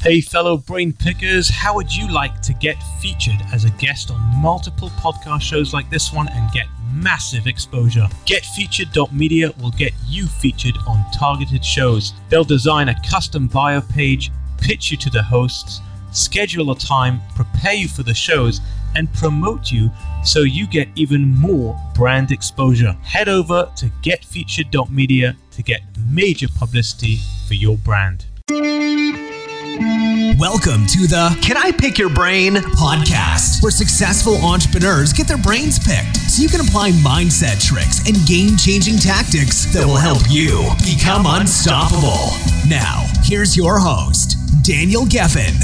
Hey, fellow brain pickers, how would you like to get featured as a guest on multiple podcast shows like this one and get massive exposure? GetFeatured.media will get you featured on targeted shows. They'll design a custom bio page, pitch you to the hosts, schedule a time, prepare you for the shows, and promote you so you get even more brand exposure. Head over to getfeatured.media to get major publicity for your brand. Welcome to the Can I Pick Your Brain podcast, where successful entrepreneurs get their brains picked so you can apply mindset tricks and game changing tactics that will help you become unstoppable. Now, here's your host, Daniel Gefen.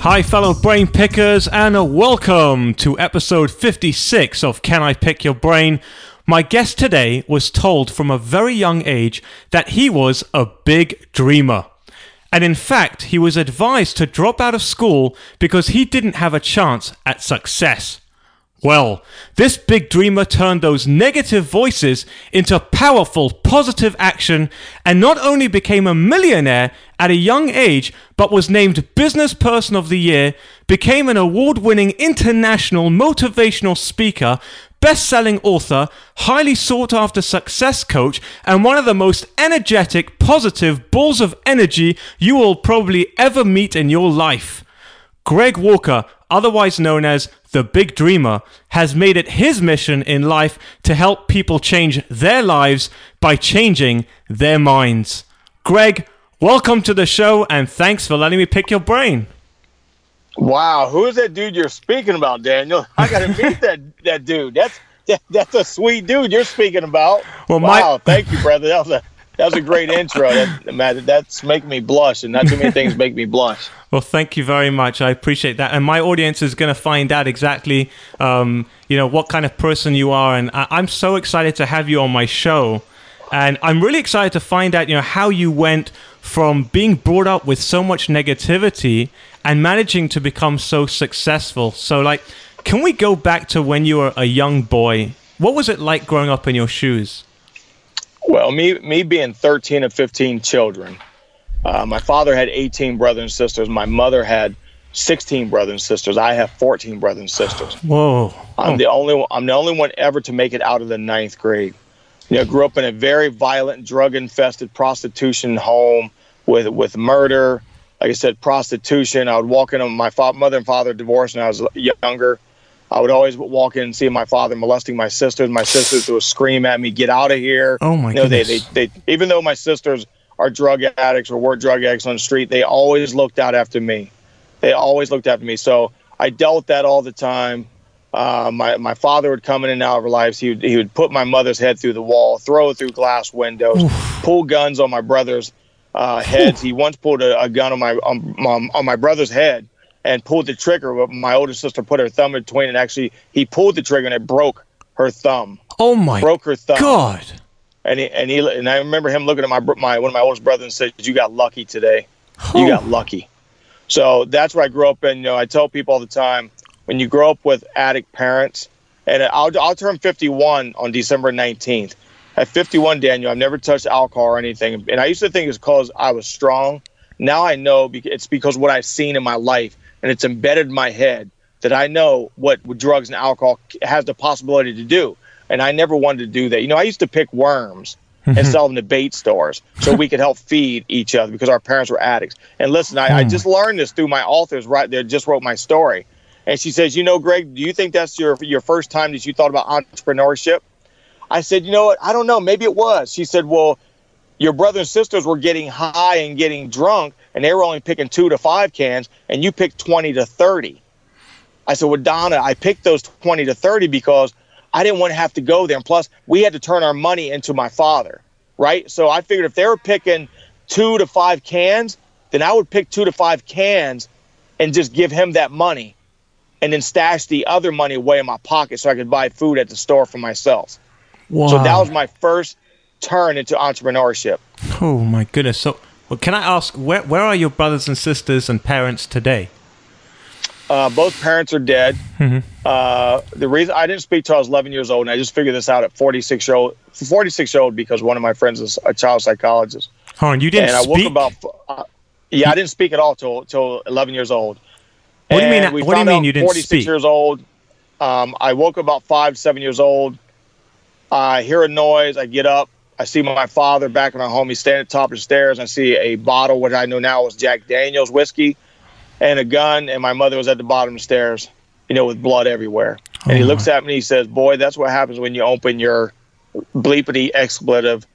Hi, fellow brain pickers, and welcome to episode 56 of Can I Pick Your Brain? My guest today was told from a very young age that he was a big dreamer. And in fact, he was advised to drop out of school because he didn't have a chance at success. Well, this big dreamer turned those negative voices into powerful positive action and not only became a millionaire at a young age, but was named Business Person of the Year, became an award winning international motivational speaker, best selling author, highly sought after success coach, and one of the most energetic, positive balls of energy you will probably ever meet in your life. Greg Walker, otherwise known as the Big Dreamer, has made it his mission in life to help people change their lives by changing their minds. Greg, welcome to the show and thanks for letting me pick your brain. Wow, who is that dude you're speaking about, Daniel? I got to meet that that dude. That's that, that's a sweet dude you're speaking about. Well, wow, my- thank you, brother. That was a that was a great intro. That, Matt, that's making me blush, and not too many things make me blush. Well, thank you very much. I appreciate that, and my audience is going to find out exactly, um, you know, what kind of person you are, and I- I'm so excited to have you on my show, and I'm really excited to find out, you know, how you went from being brought up with so much negativity and managing to become so successful. So, like, can we go back to when you were a young boy? What was it like growing up in your shoes? Well, me me being 13 of 15 children, uh, my father had 18 brothers and sisters. My mother had 16 brothers and sisters. I have 14 brothers and sisters. Whoa! I'm oh. the only I'm the only one ever to make it out of the ninth grade. You know, grew up in a very violent, drug-infested prostitution home with with murder. Like I said, prostitution. I would walk in. on My fa- mother and father divorced when I was younger. I would always walk in and see my father molesting my sisters. My sisters would scream at me, "Get out of here!" Oh my you know. They, they, they, even though my sisters are drug addicts or were drug addicts on the street, they always looked out after me. They always looked after me. So I dealt with that all the time. Uh, my my father would come in and out of our lives. He would he would put my mother's head through the wall, throw it through glass windows, Oof. pull guns on my brothers' uh, heads. He once pulled a, a gun on my on, on my brother's head and pulled the trigger. But my older sister put her thumb in between, and actually he pulled the trigger and it broke her thumb. Oh my! Broke her thumb. God. And he and he and I remember him looking at my my one of my oldest brothers and said, "You got lucky today. You got lucky." So that's where I grew up. And you know, I tell people all the time when you grow up with addict parents, and I'll I'll turn 51 on December 19th. At 51, Daniel, I've never touched alcohol or anything, and I used to think it's because I was strong. Now I know it's because what I've seen in my life and it's embedded in my head that I know what drugs and alcohol has the possibility to do. And I never wanted to do that. You know, I used to pick worms and mm-hmm. sell them to bait stores so we could help feed each other because our parents were addicts. And listen, I, I hmm. just learned this through my authors right there, just wrote my story. And she says, You know, Greg, do you think that's your your first time that you thought about entrepreneurship? I said, You know what? I don't know. Maybe it was. She said, Well, your brothers and sisters were getting high and getting drunk, and they were only picking two to five cans, and you picked 20 to 30. I said, Well, Donna, I picked those 20 to 30 because I didn't want to have to go there. And plus, we had to turn our money into my father, right? So I figured if they were picking two to five cans, then I would pick two to five cans and just give him that money and then stash the other money away in my pocket so I could buy food at the store for myself. Wow. So that was my first turn into entrepreneurship. Oh my goodness! So, well, can I ask where where are your brothers and sisters and parents today? Uh, both parents are dead. Mm-hmm. Uh, the reason I didn't speak till I was 11 years old, and I just figured this out at 46 year old. 46 year old because one of my friends is a child psychologist. Oh, and you didn't and I speak? woke about. Uh, yeah, I didn't speak at all till till 11 years old. What do you mean- what do you mean you didn't 46 speak? years old. Um, I woke about five, seven years old. I hear a noise. I get up. I see my father back in our home. He's standing at the top of the stairs. I see a bottle, which I know now was Jack Daniels whiskey, and a gun. And my mother was at the bottom of the stairs, you know, with blood everywhere. And he Oh, looks at me. and He says, "Boy, that's what happens when you open your bleepity expletive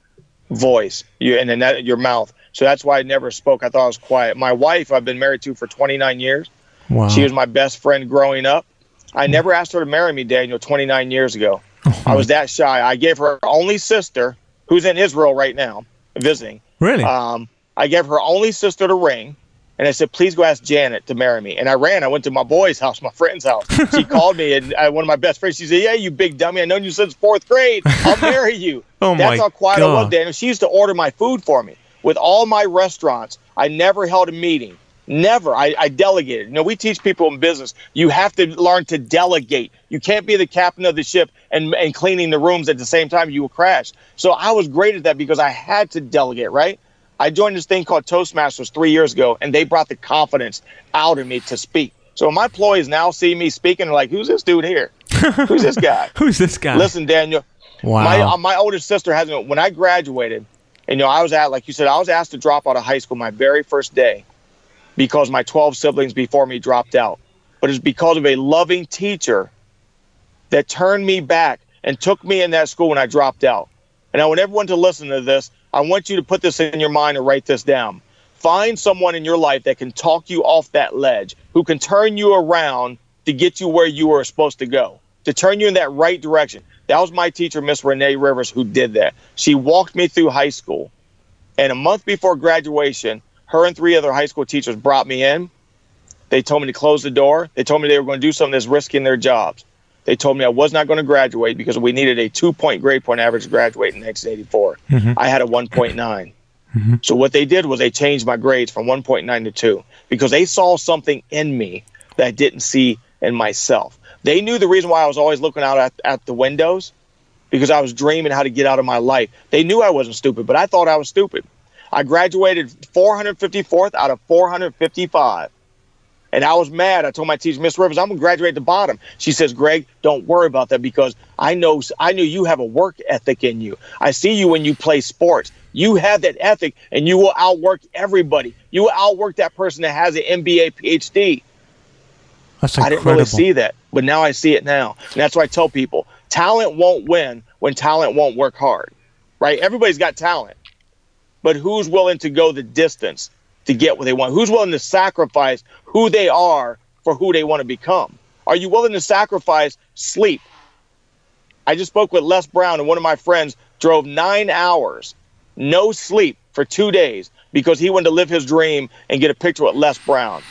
voice, you and then that your mouth." So that's why I never spoke. I thought I was quiet. My wife, I've been married to for 29 years. Wow. She was my best friend growing up. I hmm. never asked her to marry me, Daniel, 29 years ago. I was that shy. I gave her only sister, who's in Israel right now, visiting. really? Um, I gave her only sister the ring, and I said, "Please go ask Janet to marry me." And I ran. I went to my boy's house, my friend's house. She called me, and uh, one of my best friends. She said, "Yeah, you big dummy. I've known you since fourth grade. I'll marry you." Oh, That's my how quiet I was, God. Daniel. She used to order my food for me. With all my restaurants, I never held a meeting. Never. I, I delegated. You know, we teach people in business, you have to learn to delegate. You can't be the captain of the ship and, and cleaning the rooms at the same time you will crash. So I was great at that because I had to delegate, right? I joined this thing called Toastmasters three years ago, and they brought the confidence out of me to speak. So my employees now see me speaking, they're like, who's this dude here? Who's this guy? Who's this guy? Listen, Daniel, wow. my uh, my older sister hasn't. When I graduated, and you know, I was at like you said, I was asked to drop out of high school my very first day because my 12 siblings before me dropped out. But it's because of a loving teacher that turned me back and took me in that school when I dropped out. And I want everyone to listen to this. I want you to put this in your mind and write this down. Find someone in your life that can talk you off that ledge, who can turn you around to get you where you were supposed to go, to turn you in that right direction. That was my teacher, Miss Renee Rivers, who did that. She walked me through high school. And a month before graduation, her and three other high school teachers brought me in. They told me to close the door. They told me they were going to do something that's risking their jobs. They told me I was not going to graduate because we needed a two point grade point average to graduate in 1984. Mm-hmm. I had a 1.9. Mm-hmm. So what they did was they changed my grades from 1.9 to 2 because they saw something in me that I didn't see in myself. They knew the reason why I was always looking out at, at the windows because I was dreaming how to get out of my life. They knew I wasn't stupid, but I thought I was stupid. I graduated 454th out of 455. And I was mad. I told my teacher, Miss Rivers, I'm gonna graduate at the bottom. She says, Greg, don't worry about that because I know I knew you have a work ethic in you. I see you when you play sports. You have that ethic and you will outwork everybody. You will outwork that person that has an MBA PhD. That's incredible. I didn't really see that, but now I see it now. And that's why I tell people talent won't win when talent won't work hard, right? Everybody's got talent, but who's willing to go the distance to get what they want? Who's willing to sacrifice who they are for who they want to become? Are you willing to sacrifice sleep? I just spoke with Les Brown, and one of my friends drove nine hours, no sleep for two days because he wanted to live his dream and get a picture with Les Brown.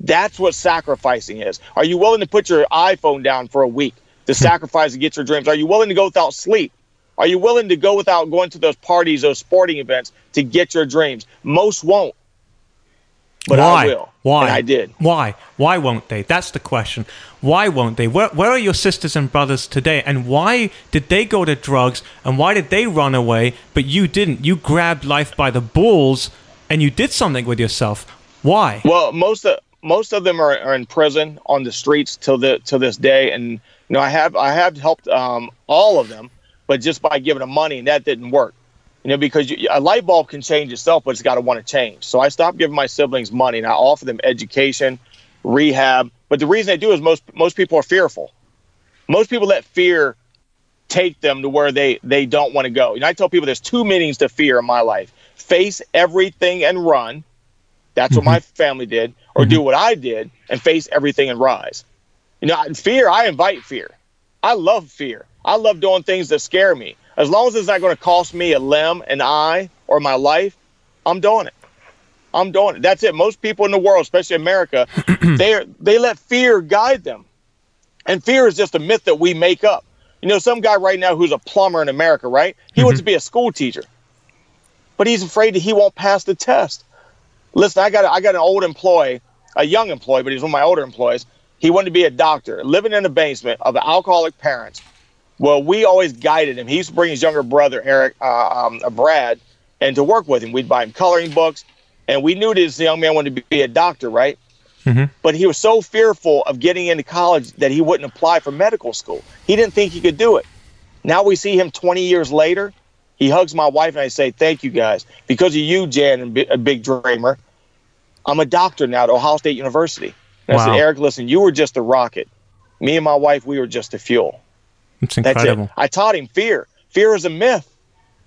That's what sacrificing is. Are you willing to put your iPhone down for a week to hmm. sacrifice to get your dreams? Are you willing to go without sleep? Are you willing to go without going to those parties, those sporting events to get your dreams? Most won't. But Why? I will. Why? And I did. Why? Why won't they? That's the question. Why won't they? Where, where are your sisters and brothers today? And why did they go to drugs? And why did they run away? But you didn't. You grabbed life by the balls and you did something with yourself. Why? Well, most of most of them are, are in prison on the streets till the till this day, and you know I have I have helped um, all of them, but just by giving them money, and that didn't work. You know, because you, a light bulb can change itself, but it's got to want to change. So I stopped giving my siblings money, and I offer them education, rehab. But the reason they do is most most people are fearful. Most people let fear take them to where they they don't want to go. You know, I tell people there's two meanings to fear in my life: face everything and run. That's what mm-hmm. my family did, or mm-hmm. do what I did and face everything and rise. You know, fear. I invite fear. I love fear. I love doing things that scare me. As long as it's not going to cost me a limb, an eye, or my life, I'm doing it. I'm doing it. That's it. Most people in the world, especially America, they they let fear guide them, and fear is just a myth that we make up. You know, some guy right now who's a plumber in America, right? He wants mm-hmm. to be a school teacher, but he's afraid that he won't pass the test. Listen, I got I got an old employee, a young employee, but he's one of my older employees. He wanted to be a doctor, living in a basement of alcoholic parents. Well, we always guided him. He used to bring his younger brother, Eric, uh, um, uh, Brad, and to work with him. We'd buy him coloring books, and we knew this young man wanted to be a doctor, right? Mm-hmm. But he was so fearful of getting into college that he wouldn't apply for medical school. He didn't think he could do it. Now we see him 20 years later. He hugs my wife, and I say, Thank you guys. Because of you, Jan, and a big dreamer, I'm a doctor now at Ohio State University. And Wow. I said, Eric, listen, you were just a rocket. Me and my wife, we were just the fuel. It's That's incredible. it. I taught him fear. Fear is a myth.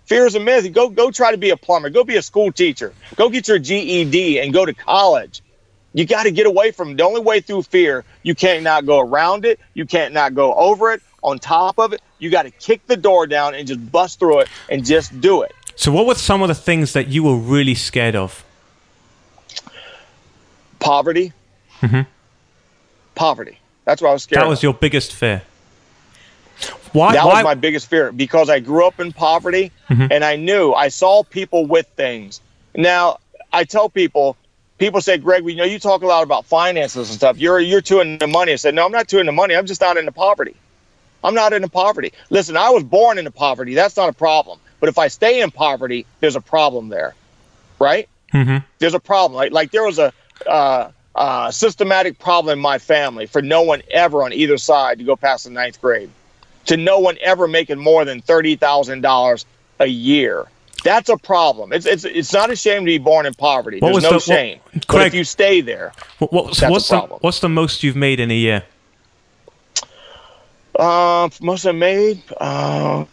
Fear is a myth. Go go try to be a plumber. Go be a school teacher. Go get your GED and go to college. You got to get away from it. the only way through fear. You can't not go around it. You can't not go over it. On top of it, you got to kick the door down and just bust through it and just do it. So, what were some of the things that you were really scared of? Poverty. Poverty. That's what I was scared. Mm-hmm. That of. was your biggest fear. Why? that why? was my biggest fear because I grew up in poverty Mm-hmm. and I knew I saw people with things. Now I tell people, people say, Greg, we know you talk a lot about finances and stuff. You're you're too into money. I said, no, I'm not too into money. I'm just not into poverty. I'm not into poverty. Listen, I was born into poverty. That's not a problem. But if I stay in poverty, there's a problem there, right? Mm-hmm. There's a problem. Like like there was a uh, uh, systematic problem in my family for no one ever on either side to go past the ninth grade to no one ever making more than thirty thousand dollars a year. That's a problem. It's it's it's not a shame to be born in poverty. What There's no the- what- shame. but if you stay there, What, what's That's a what's the, what's the most you've made in a year? uh, most I made, uh,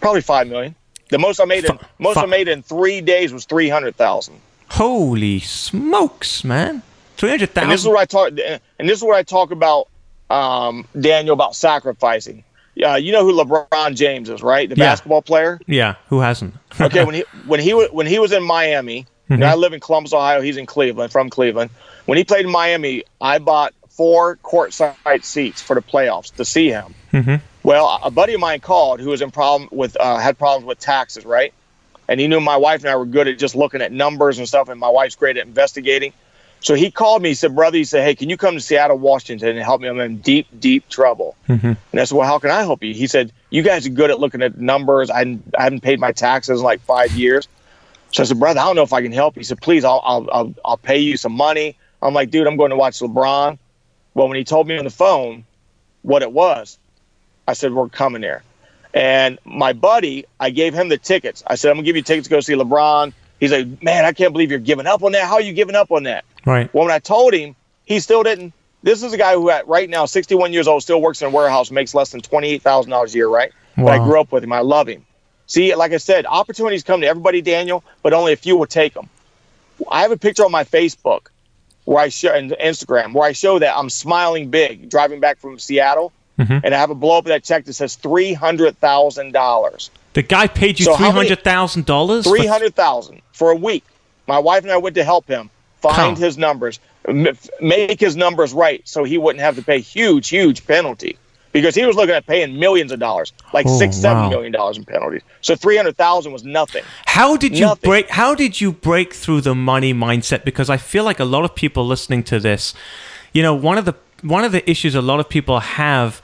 probably five million. The most I made in Fi- most fi- I made in three days was three hundred thousand. Holy smokes, man! Three hundred thousand. And this is what I talk. And this is what I talk about, um, Daniel, about sacrificing. Uh, you know who LeBron James is, right? The Yeah. basketball player. Yeah, who hasn't? okay, when he when he when he was in Miami, Mm-hmm. I live in Columbus, Ohio. He's in Cleveland, from Cleveland. When he played in Miami, I bought four courtside seats for the playoffs to see him. Mm-hmm. Well, a buddy of mine called who was in problem with uh, had problems with taxes, right? And he knew my wife and I were good at just looking at numbers and stuff, and my wife's great at investigating. So he called me. He said, "Brother," he said, "Hey, can you come to Seattle, Washington, and help me? I'm in deep, deep trouble." Mhm. And I said, "Well, how can I help you?" He said, "You guys are good at looking at numbers. I I haven't paid my taxes in like five years." So I said, "Brother, I don't know if I can help." you." He said, "Please, I'll, I'll, I'll, I'll pay you some money." I'm like, "Dude, I'm going to watch LeBron." Well, when he told me on the phone what it was, I said, "We're coming there." And my buddy, I gave him the tickets. I said, "I'm gonna give you tickets to go see LeBron." He's like, "Man, I can't believe you're giving up on that. How are you giving up on that?" Right. Well, when I told him, he still didn't. This is a guy who, at right now, 61 years old, still works in a warehouse, makes less than $28,000 a year, right? Wow. But I grew up with him. I love him. See, like I said, opportunities come to everybody, Daniel, but only a few will take them. I have a picture on my Facebook where I show and Instagram where I show that I'm smiling big driving back from Seattle, Mhm. and I have a blow up of that check that says three hundred thousand dollars. The guy paid you So three hundred thousand dollars. Three hundred thousand for a week. My wife and I went to help him find his numbers, make his numbers right, so he wouldn't have to pay huge, huge penalty because he was looking at paying millions of dollars, like Oh, six, seven wow. million dollars in penalties. So three hundred thousand was nothing. How did you Nothing. break? How did you break through the money mindset? Because I feel like a lot of people listening to this, you know, one of the one of the issues a lot of people have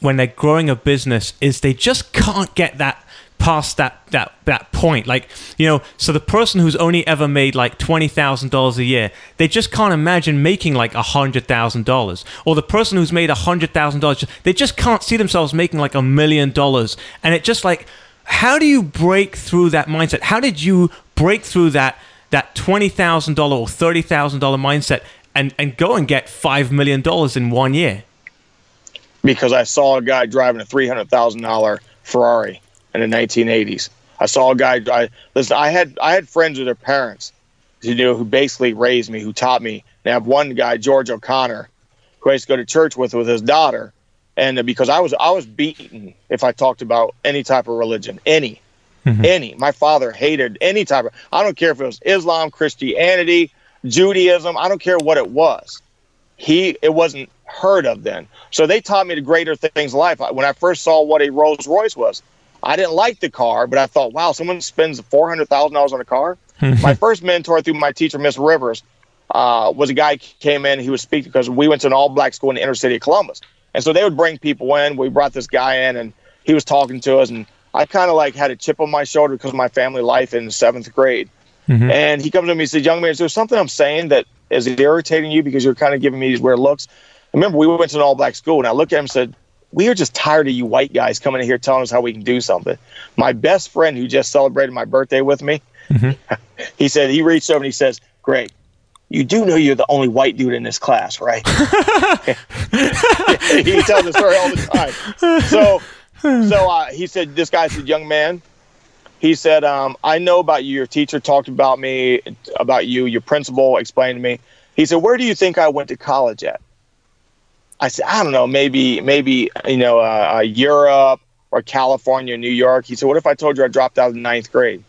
when they're growing a business is they just can't get that past that that that point. Like you know so the person who's only ever made like $20000 a year they just can't imagine making like $100000 or the person who's made $100000 they just can't see themselves making like a million dollars. And it just like how do you break through that mindset? How did you break through that that $20000 or $30000 mindset and and go and get $5 million in one year because I saw a guy driving a three hundred thousand dollar Ferrari in the nineteen eighties. I saw a guy. I listen. I had I had friends with their parents, you know, who basically raised me, who taught me. And I have one guy, George O'Connor, who I used to go to church with with his daughter, and because I was I was beaten if I talked about any type of religion, any, mm-hmm. any. My father hated any type of. I don't care if it was Islam, Christianity, Judaism. I don't care what it was he it wasn't heard of then. So they taught me the greater things in life. When I first saw what a Rolls Royce was, I didn't like the car, but I thought, wow, someone spends four hundred thousand dollars on a car. my first mentor through my teacher, Miss Rivers, uh, was a guy who came in. He would speak because we went to an all-black school in the inner city of Columbus, and so they would bring people in. We brought this guy in, and he was talking to us, and I kind of like had a chip on my shoulder because of my family life in seventh grade. Mm-hmm. And he comes to me and says, Young man, is there something I'm saying that is irritating you because you're kind of giving me these weird looks? Remember, we went to an all black school, and I looked at him and said, We are just tired of you white guys coming in here telling us how we can do something. My best friend, who just celebrated my birthday with me, mm-hmm. he said, He reached over and he says, Greg, you do know you're the only white dude in this class, right? he tells the story all the time. So, so uh, he said, this guy said, young man, he said, um, I know about you. Your teacher talked about me, about you. Your principal explained to me. He said, where do you think I went to college at? I said, I don't know, maybe, maybe, you know, uh, uh, Europe or California, New York. He said, what if I told you I dropped out of the ninth grade?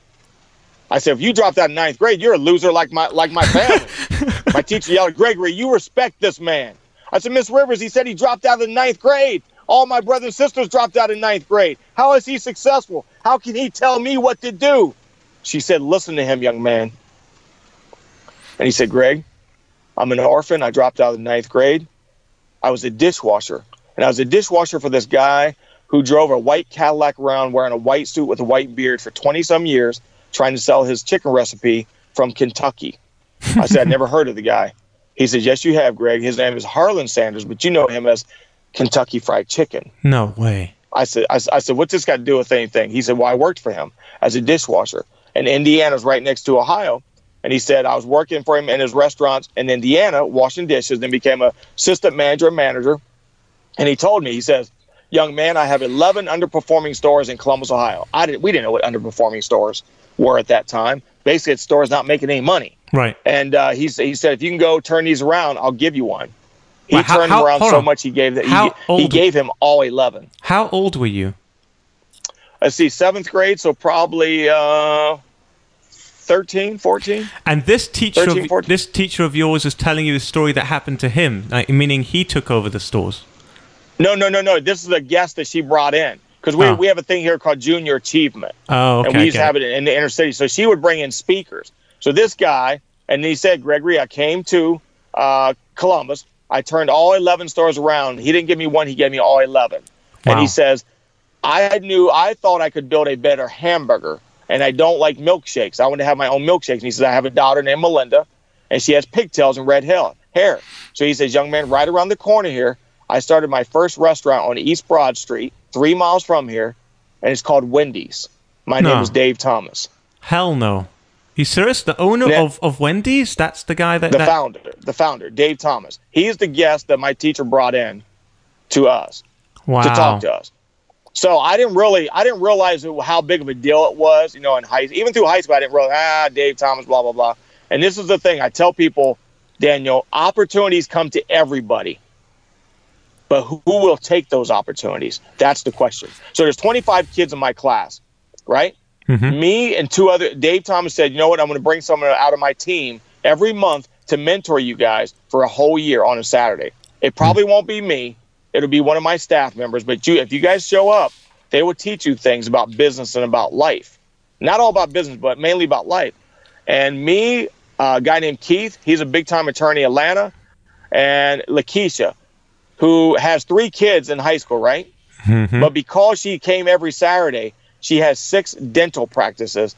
I said, if you dropped out in ninth grade, you're a loser like my like my family. my teacher yelled, Gregory, you respect this man. I said, Miss Rivers, he said he dropped out in ninth grade. All my brothers and sisters dropped out in ninth grade. How is he successful? How can he tell me what to do? She said, listen to him, young man. And he said, Greg, I'm an orphan. I dropped out of the ninth grade. I was a dishwasher. And I was a dishwasher for this guy who drove a white Cadillac around wearing a white suit with a white beard for 20 some years trying to sell his chicken recipe from Kentucky. I said, I'd never heard of the guy. He said, Yes, you have, Greg. His name is Harlan Sanders, but you know him as Kentucky Fried Chicken. No way. I said, I, I said, what's this got to do with anything? He said, well, I worked for him as a dishwasher. And Indiana's right next to Ohio. And he said, I was working for him in his restaurants in Indiana, washing dishes, then became a assistant manager and manager. And he told me, he says, young man, I have 11 underperforming stores in Columbus, Ohio. I didn't, we didn't know what underperforming stores were at that time. Basically, it's stores not making any money. Right. And uh, he, he said, if you can go turn these around, I'll give you one. He how, turned how, around so on. much he gave that he, he, gave him all 11. How old were you? Let's see, seventh grade, so probably uh, 13, 14. And this teacher, 13, of, this teacher of yours is telling you the story that happened to him, like, meaning he took over the stores. No, no, no, no. This is a guest that she brought in because we, oh. we have a thing here called Junior Achievement. Oh, okay. And we used to have it in the inner city. So she would bring in speakers. So this guy, and he said, Gregory, I came to uh, Columbus. I turned all 11 stores around. He didn't give me one, he gave me all 11. Wow. And he says, I knew, I thought I could build a better hamburger, and I don't like milkshakes. I want to have my own milkshakes. And he says, I have a daughter named Melinda, and she has pigtails and red hair. So he says, Young man, right around the corner here, I started my first restaurant on East Broad Street three miles from here, and it's called Wendy's. My no. name is Dave Thomas. Hell no. You serious? The owner yeah. of, of Wendy's? That's the guy that the that... founder, the founder, Dave Thomas. He's the guest that my teacher brought in to us wow. to talk to us. So I didn't really, I didn't realize how big of a deal it was, you know, in high, even through high school, I didn't realize, ah, Dave Thomas, blah blah blah. And this is the thing I tell people, Daniel, opportunities come to everybody but who will take those opportunities? That's the question. So there's 25 kids in my class, right? Mm-hmm. Me and two other. Dave Thomas said, "You know what? I'm going to bring someone out of my team every month to mentor you guys for a whole year on a Saturday. It probably mm-hmm. won't be me. It'll be one of my staff members. But you, if you guys show up, they will teach you things about business and about life. Not all about business, but mainly about life. And me, uh, a guy named Keith, he's a big time attorney in Atlanta, and Lakeisha, who has three kids in high school, right? Mm-hmm. But because she came every Saturday, she has six dental practices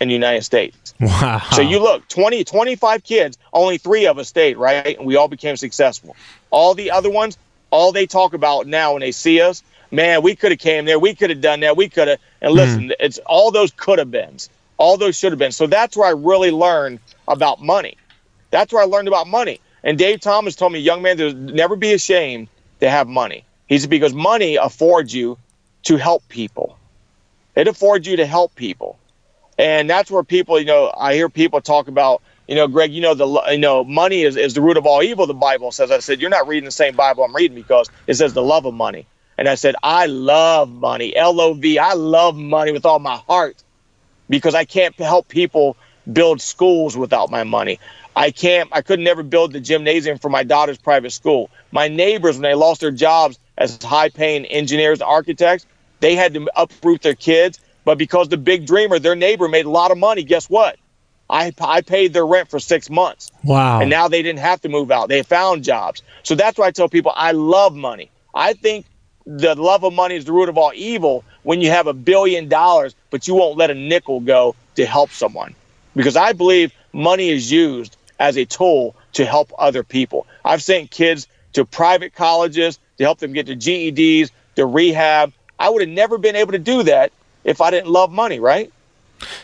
in the United States. Wow. So you look, 20, 25 kids, only three of us stayed, right? And we all became successful. All the other ones, all they talk about now when they see us, man, we could have came there, we could have done that, we could have. And hmm. listen, mm. it's all those could have beens, all those should have been. So that's where I really learned about money. That's where I learned about money. And Dave Thomas told me, young man, there's never be ashamed to have money. He said, because money affords you to help people. It affords you to help people. And that's where people, you know, I hear people talk about, you know, Greg, you know, the, you know, money is, is the root of all evil, the Bible says. I said, you're not reading the same Bible I'm reading because it says the love of money. And I said, I love money, L O V. I love money with all my heart because I can't help people build schools without my money. I can't, I could never build the gymnasium for my daughter's private school. My neighbors, when they lost their jobs as high paying engineers architects, they had to uproot their kids. But because the big dreamer, their neighbor made a lot of money, guess what? I, I paid their rent for six months. Wow. And now they didn't have to move out. They found jobs. So that's why I tell people I love money. I think the love of money is the root of all evil, when you have a billion dollars, but you won't let a nickel go to help someone. Because I believe money is used as a tool to help other people. I've sent kids to private colleges to help them get to GEDs, to rehab. I would have never been able to do that if I didn't love money, right?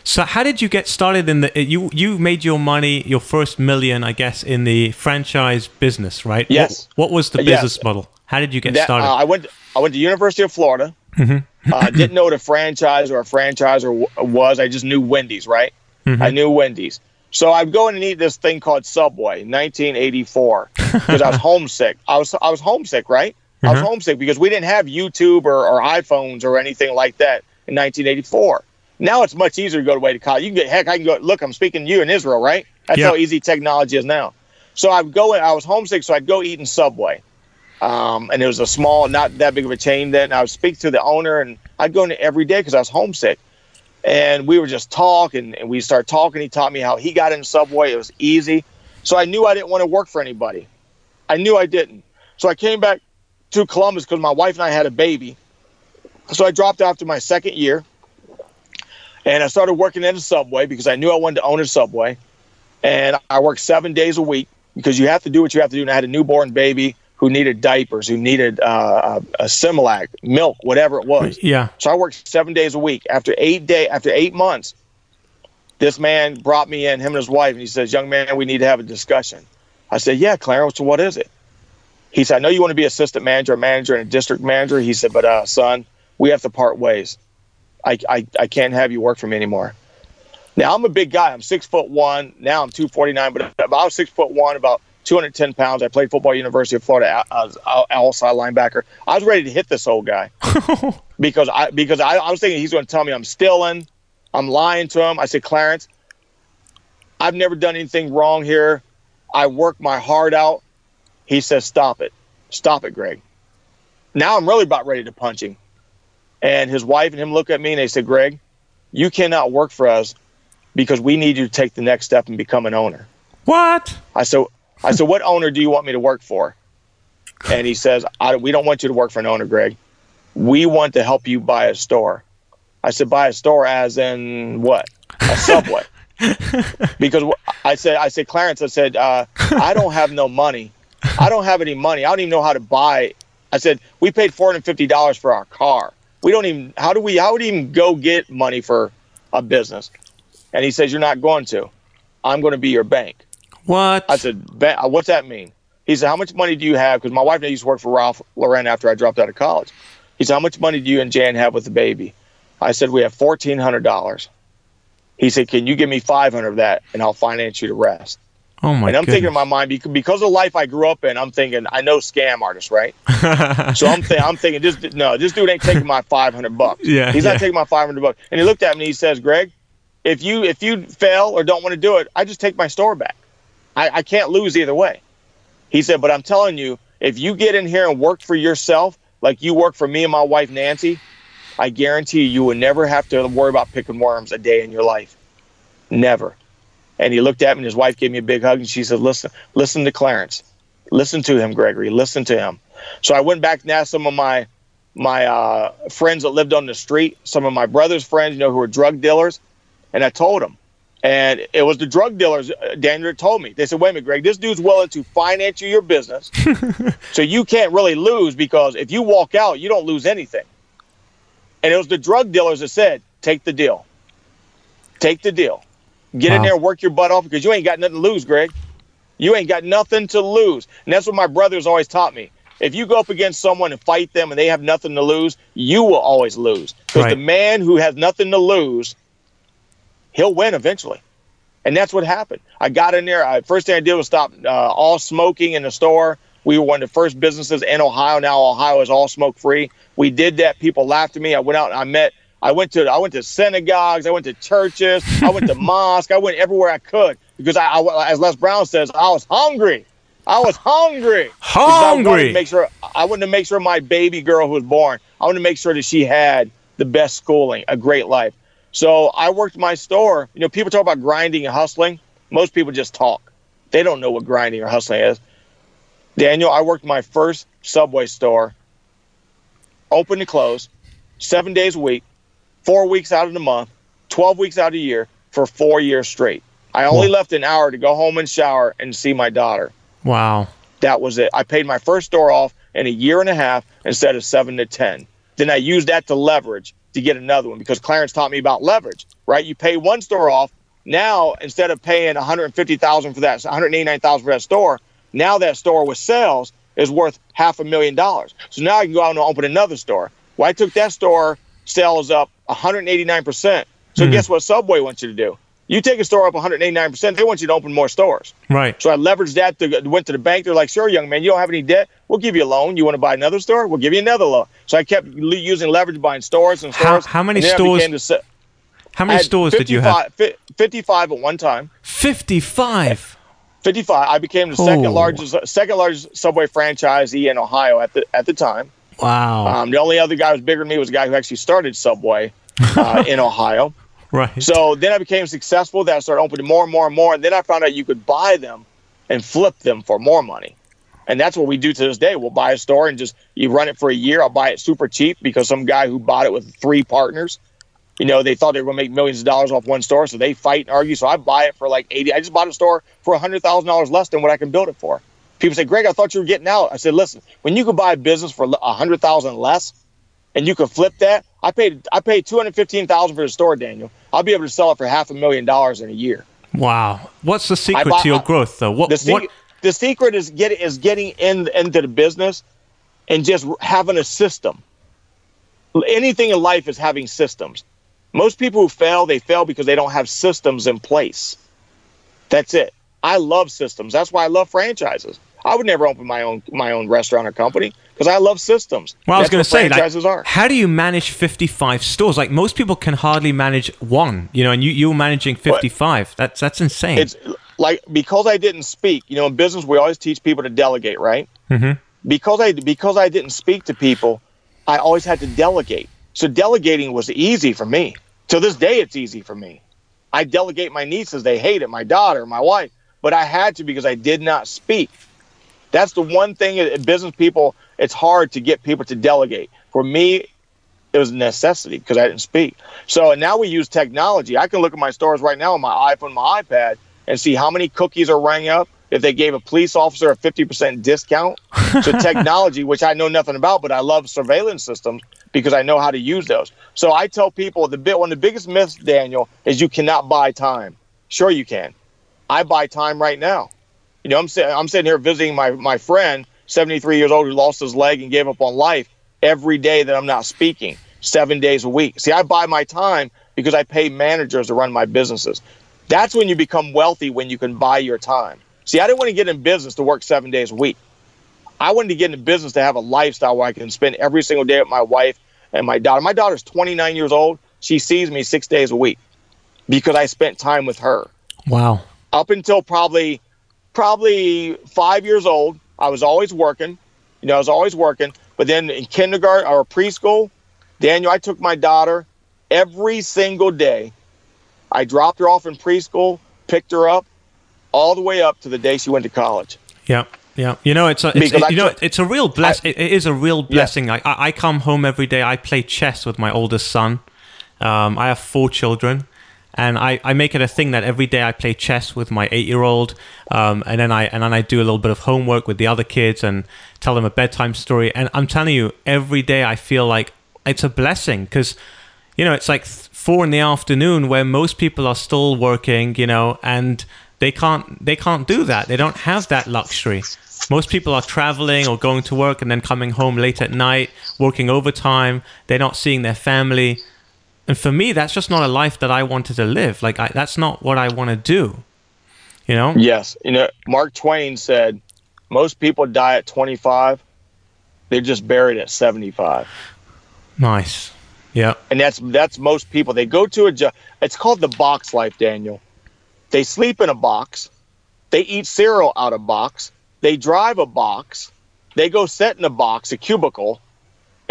So how did you get started in the you you made your money your first million I guess in the franchise business, right? Yes. What, what was the Yes. business model? How did you get That- started? uh, I went. I went to University of Florida. Mm-hmm. uh, didn't know what a franchise or a franchisor was. I just knew Wendy's, right? Mm-hmm. I knew Wendy's. So I'd go in and eat this thing called Subway, 1984, because I was homesick. I was I was homesick, right? I was homesick because we didn't have YouTube or, or iPhones or anything like that in 1984. Now it's much easier to go away to college. You can get heck. I can go. Look, I'm speaking to you in Israel, right? That's how easy technology is now. So I'd go. in- I was homesick, so I'd go eat in Subway um, and it was a small, not that big of a chain then. I would speak to the owner, and I'd go in every day because I was homesick. And we were just talking, and we started talking. He taught me how he got in Subway. It was easy, so I knew I didn't want to work for anybody. I knew I didn't. So I came back to Columbus because my wife and I had a baby. So I dropped out after my second year, and I started working in a Subway because I knew I wanted to own a Subway. And I worked seven days a week because you have to do what you have to do. And I had a newborn baby who needed diapers, who needed uh, a, a Similac, milk, whatever it was. yeah. So I worked seven days a week. After eight day, after eight months, this man brought me in, him and his wife, and he says, "Young man, we need to have a discussion." I said, "Yeah, Clarence. So what is it?" He said, "I know you want to be assistant manager, manager, and a district manager." He said, "But uh, son, we have to part ways. I, I I can't have you work for me anymore." Now I'm a big guy. I'm six foot one. Now I'm 249, but I was six foot one, about 210 pounds. I played football at University of Florida. I was outside linebacker. I was ready to hit this old guy because I because I, I was thinking he's going to tell me I'm stealing, I'm lying to him. I said, Clarence, I've never done anything wrong here. I work my heart out. He says, Stop it, stop it, Greg. Now I'm really about ready to punch him. And his wife and him look at me and they said, Greg, you cannot work for us because we need you to take the next step and become an owner. What? I said, I said, what owner do you want me to work for? And he says, I, we don't want you to work for an owner, Greg. We want to help you buy a store. I said, buy a store as in what? A Subway. because I said, I said, Clarence, I said, uh, I don't have no money. I don't have any money. I don't even know how to buy. I said, we paid four hundred fifty dollars for our car. We don't even. How do we? How would even go get money for a business? And he says, you're not going to. I'm going to be your bank. What? I said, uh, "What's that mean?" He said, "How much money do you have?" Because my wife and I used to work for Ralph Lauren after I dropped out of college. He said, "How much money do you and Jan have with the baby?" I said, "We have fourteen hundred dollars." He said, "Can you give me five hundred of that, and I'll finance you the rest?" Oh my and I'm thinking in my mind because of the life I grew up in, I'm thinking I know scam artists, right? so I'm thinking, I'm thinking this no, this dude ain't taking my five hundred bucks. Yeah, he's yeah. not taking my five hundred bucks. And he looked at me, and he says, "Greg, if you if you fail or don't want to do it, I just take my store back. I, I can't lose either way." He said, "But I'm telling you, if you get in here and work for yourself, like you work for me and my wife Nancy, I guarantee you, you will never have to worry about picking worms a day in your life. Never." And he looked at me, and his wife gave me a big hug, and she said, "Listen, listen to Clarence, listen to him, Gregory, listen to him." So I went back and asked some of my my uh, friends that lived on the street, some of my brother's friends, you know, who were drug dealers, and I told them. And it was the drug dealers, uh, Daniel, told me. They said, wait a minute, Greg, this dude's willing to finance you your business. so you can't really lose because if you walk out, you don't lose anything. And it was the drug dealers that said, take the deal. Take the deal. Get in there and work your butt off because you ain't got nothing to lose, Greg. You ain't got nothing to lose. And that's what my brothers always taught me. If you go up against someone and fight them and they have nothing to lose, you will always lose. Because the man who has nothing to lose, he'll win eventually. And that's what happened. I got in there. I, first thing I did was stop uh, all smoking in the store. We were one of the first businesses in Ohio. Now Ohio is all smoke free. We did that. People laughed at me. I went out and I met. I went to I went to synagogues. I went to churches. I went to mosque. I went everywhere I could because I, I as Les Brown says, I was hungry. I was hungry. I Hungry. to make sure I wanted to make sure my baby girl who was born. I wanted to make sure that she had the best schooling, a great life. So I worked my store. You know, people talk about grinding and hustling. Most people just talk. They don't know what grinding or hustling is. Daniel, I worked my first Subway store, open to close, seven days a week, four weeks out of the month, 12 weeks out of the year for four years straight. I only Wow. left an hour to go home and shower and see my daughter. Wow. That was it. I paid my first store off in a year and a half instead of seven to 10. Then I used that to leverage to get another one because Clarence taught me about leverage, right? You pay one store off. Now, instead of paying 150,000 for that, 189,000 for that store, now that store with sales is worth half a million dollars. So now I can go out and open another store. Well, I took that store sales up 189%. So Mhm. guess what Subway wants you to do? You take a store up 189%, they want you to open more stores. Right. So I leveraged that. To, went to the bank. They're like, "Sure, young man, you don't have any debt. We'll give you a loan. You want to buy another store? We'll give you another loan." So I kept using leverage buying stores and stores. how many then I stores- se- How many stores did you have? 55 fi- Fifty-five at one time. 55. Fifty-five. I became the second Oh. largest, second largest Subway franchisee in Ohio at the at the time. Wow. Um, the only other guy who was bigger than me was a guy who actually started Subway uh, in Ohio. right. So then I became successful. Then I started opening more and more and more. And then I found out you could buy them and flip them for more money. And that's what we do to this day. We'll buy a store and just you run it for a year. I'll buy it super cheap because some guy who bought it with three partners, you know, they thought they were going to make millions of dollars off one store. So they fight and argue. So I buy it for like 80. I just bought a store for $100,000 less than what I can build it for. People say, Greg, I thought you were getting out. I said, listen, when you can buy a business for a hundred thousand less, and you can flip that. I paid I paid two hundred fifteen thousand for the store, Daniel. I'll be able to sell it for half a million dollars in a year. wow. What's the secret buy- to your growth, though? What? The, se- what? the secret is getting is getting in into the business and just having a system. Anything in life is having systems. Most people who fail, they fail because they don't have systems in place. That's it. I love systems. That's why I love franchises. I would never open my own my own restaurant or company because I love systems. Well, I was going to say, like, are. how do you manage 55 stores? Like most people can hardly manage one, you know, and you you're managing 55. That's that's insane. it's like because I didn't speak. You know, in business we always teach people to delegate, right? Mhm. Because I because I didn't speak to people, I always had to delegate. So delegating was easy for me. To this day, it's easy for me. I delegate my nieces; they hate it. My daughter, my wife, but I had to because I did not speak. That's the one thing in business people. It's hard to get people to delegate. For me, it was a necessity because I didn't speak. So now we use technology. I can look at my stores right now on my iPhone, my iPad, and see how many cookies are rang up. If they gave a police officer a 50% discount. to technology, which I know nothing about, but I love surveillance systems because I know how to use those. So I tell people the bit one of the biggest myths, Daniel, is you cannot buy time. Sure you can. I buy time right now. You know, I'm sitting I'm sitting here visiting my my friend, 73 years old, who lost his leg and gave up on life every day that I'm not speaking, seven days a week. See, I buy my time because I pay managers to run my businesses. That's when you become wealthy when you can buy your time. See, I didn't want to get in business to work seven days a week. I wanted to get in business to have a lifestyle where I can spend every single day with my wife and my daughter. My daughter's 29 years old. She sees me six days a week because I spent time with her wow. Up until probably probably five years old, I was always working. You know, I was always working. But then in kindergarten or preschool, Daniel, I took my daughter every single day. I dropped her off in preschool, picked her up, all the way up to the day she went to college. Yeah. Yeah, you know it's a it's, Because I you know it's a real bless. I- it it is a real blessing. I I I come home every day. I play chess with my oldest son. Um, I have four children, and I, I make it a thing that every day I play chess with my eight year old, um, and then I and then I do a little bit of homework with the other kids and tell them a bedtime story. And I'm telling you, every day I feel like it's a blessing because you know it's like four in the afternoon where most people are still working, you know, and they can't they can't do that. They don't have that luxury. Most people are traveling or going to work and then coming home late at night, working overtime. They're not seeing their family. And for me, that's just not a life that I wanted to live. Like, I, that's not what I want to do. You know? Yes. You know, Mark Twain said most people die at 25, they're just buried at 75. Nice. Yeah. and that's that's most people. They go to a job. It's called the box life, Daniel. They sleep in a box. They eat cereal out of box. They drive a box. They go sit in a box, a cubicle,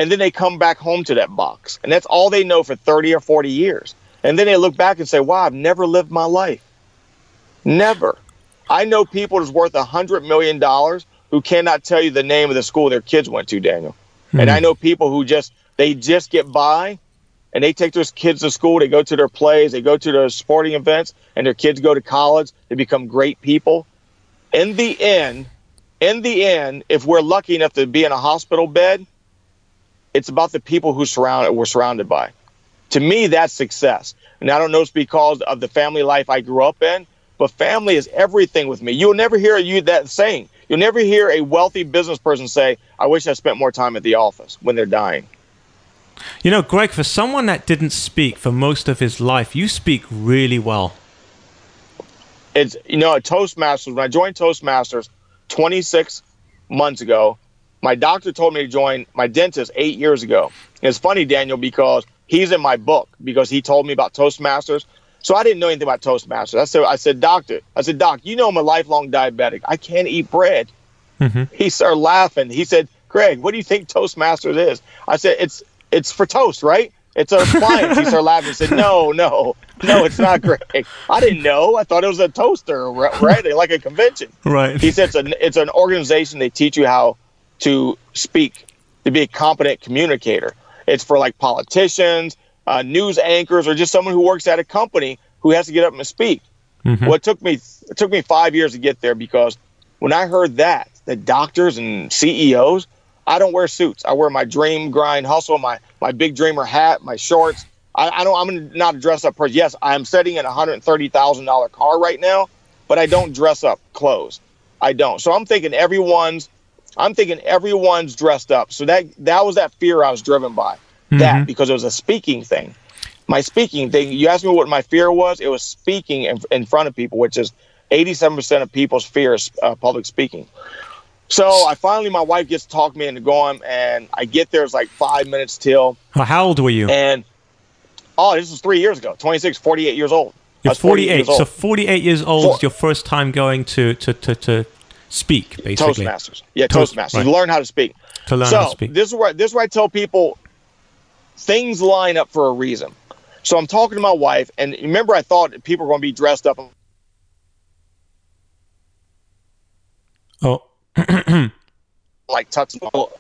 and then they come back home to that box. And that's all they know for 30 or 40 years. And then they look back and say, "Wow, I've never lived my life. Never." I know people that's worth a hundred million dollars who cannot tell you the name of the school their kids went to, Daniel. And I hmm. know people who just they just get by and they take their kids to school, they go to their plays, they go to their sporting events, and their kids go to college, they become great people. In the end, in the end, if we're lucky enough to be in a hospital bed, it's about the people who surround we're surrounded by. To me, that's success. And I don't know it's because of the family life I grew up in, but family is everything with me. You'll never hear you that saying. You'll never hear a wealthy business person say, "I wish I spent more time at the office" when they're dying. You know, Greg, for someone that didn't speak for most of his life, you speak really well. It's you know, at Toastmasters, when I joined Toastmasters 26 months ago, my doctor told me to join my dentist eight years ago. And it's funny, Daniel, because he's in my book because he told me about Toastmasters. So I didn't know anything about Toastmasters. I said, I said, doctor, I said, doc, you know I'm a lifelong diabetic. I can't eat bread. Mm-hmm. He started laughing. He said, Greg, what do you think Toastmasters is? I said, it's it's for toast, right? It's a appliance. he started laughing and said, No, no, no, it's not Greg. I didn't know. I thought it was a toaster, right? like a convention. Right. He said it's an it's an organization. They teach you how to speak, to be a competent communicator. It's for like politicians, uh, news anchors, or just someone who works at a company who has to get up and speak. Mm-hmm. Well, it took me it took me five years to get there because when I heard that, the doctors and CEOs I don't wear suits. I wear my dream grind hustle, my my big dreamer hat, my shorts. I, I don't. I'm not a dress up person. Yes, I'm sitting in a hundred thirty thousand dollar car right now, but I don't dress up clothes. I don't. So I'm thinking everyone's. I'm thinking everyone's dressed up. So that that was that fear I was driven by. Mm-hmm. That because it was a speaking thing. My speaking thing. You asked me what my fear was. It was speaking in, in front of people, which is 87% of people's fear is uh, public speaking. So I finally, my wife gets to talk me into going, and I get there. It's like five minutes till. Well, how old were you? And oh, this was three years ago. 26, 48 years old. You're 48. So 48 years old Four. is your first time going to to to, to speak, basically. Toastmasters. Yeah, Toast, Toastmasters. Right. learn how to speak. To learn so, how to speak. This is where this is where I tell people things line up for a reason. So I'm talking to my wife, and remember, I thought people were going to be dressed up. Oh, like Tuttle.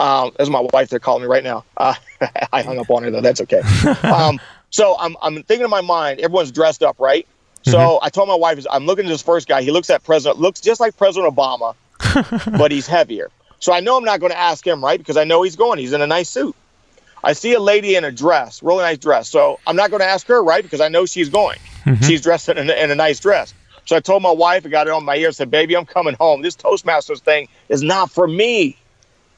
Um, as my wife, they're calling me right now. Uh, I hung up on her though. That's okay. Um, so I'm, I'm thinking in my mind, everyone's dressed up, right? So mm-hmm. I told my wife, I'm looking at this first guy. He looks at President, looks just like President Obama, but he's heavier. So I know I'm not going to ask him, right? Because I know he's going. He's in a nice suit. I see a lady in a dress, really nice dress. So I'm not going to ask her, right? Because I know she's going. Mm-hmm. She's dressed in a, in a nice dress. So I told my wife, I got it on my ear, said, Baby, I'm coming home. This Toastmasters thing is not for me.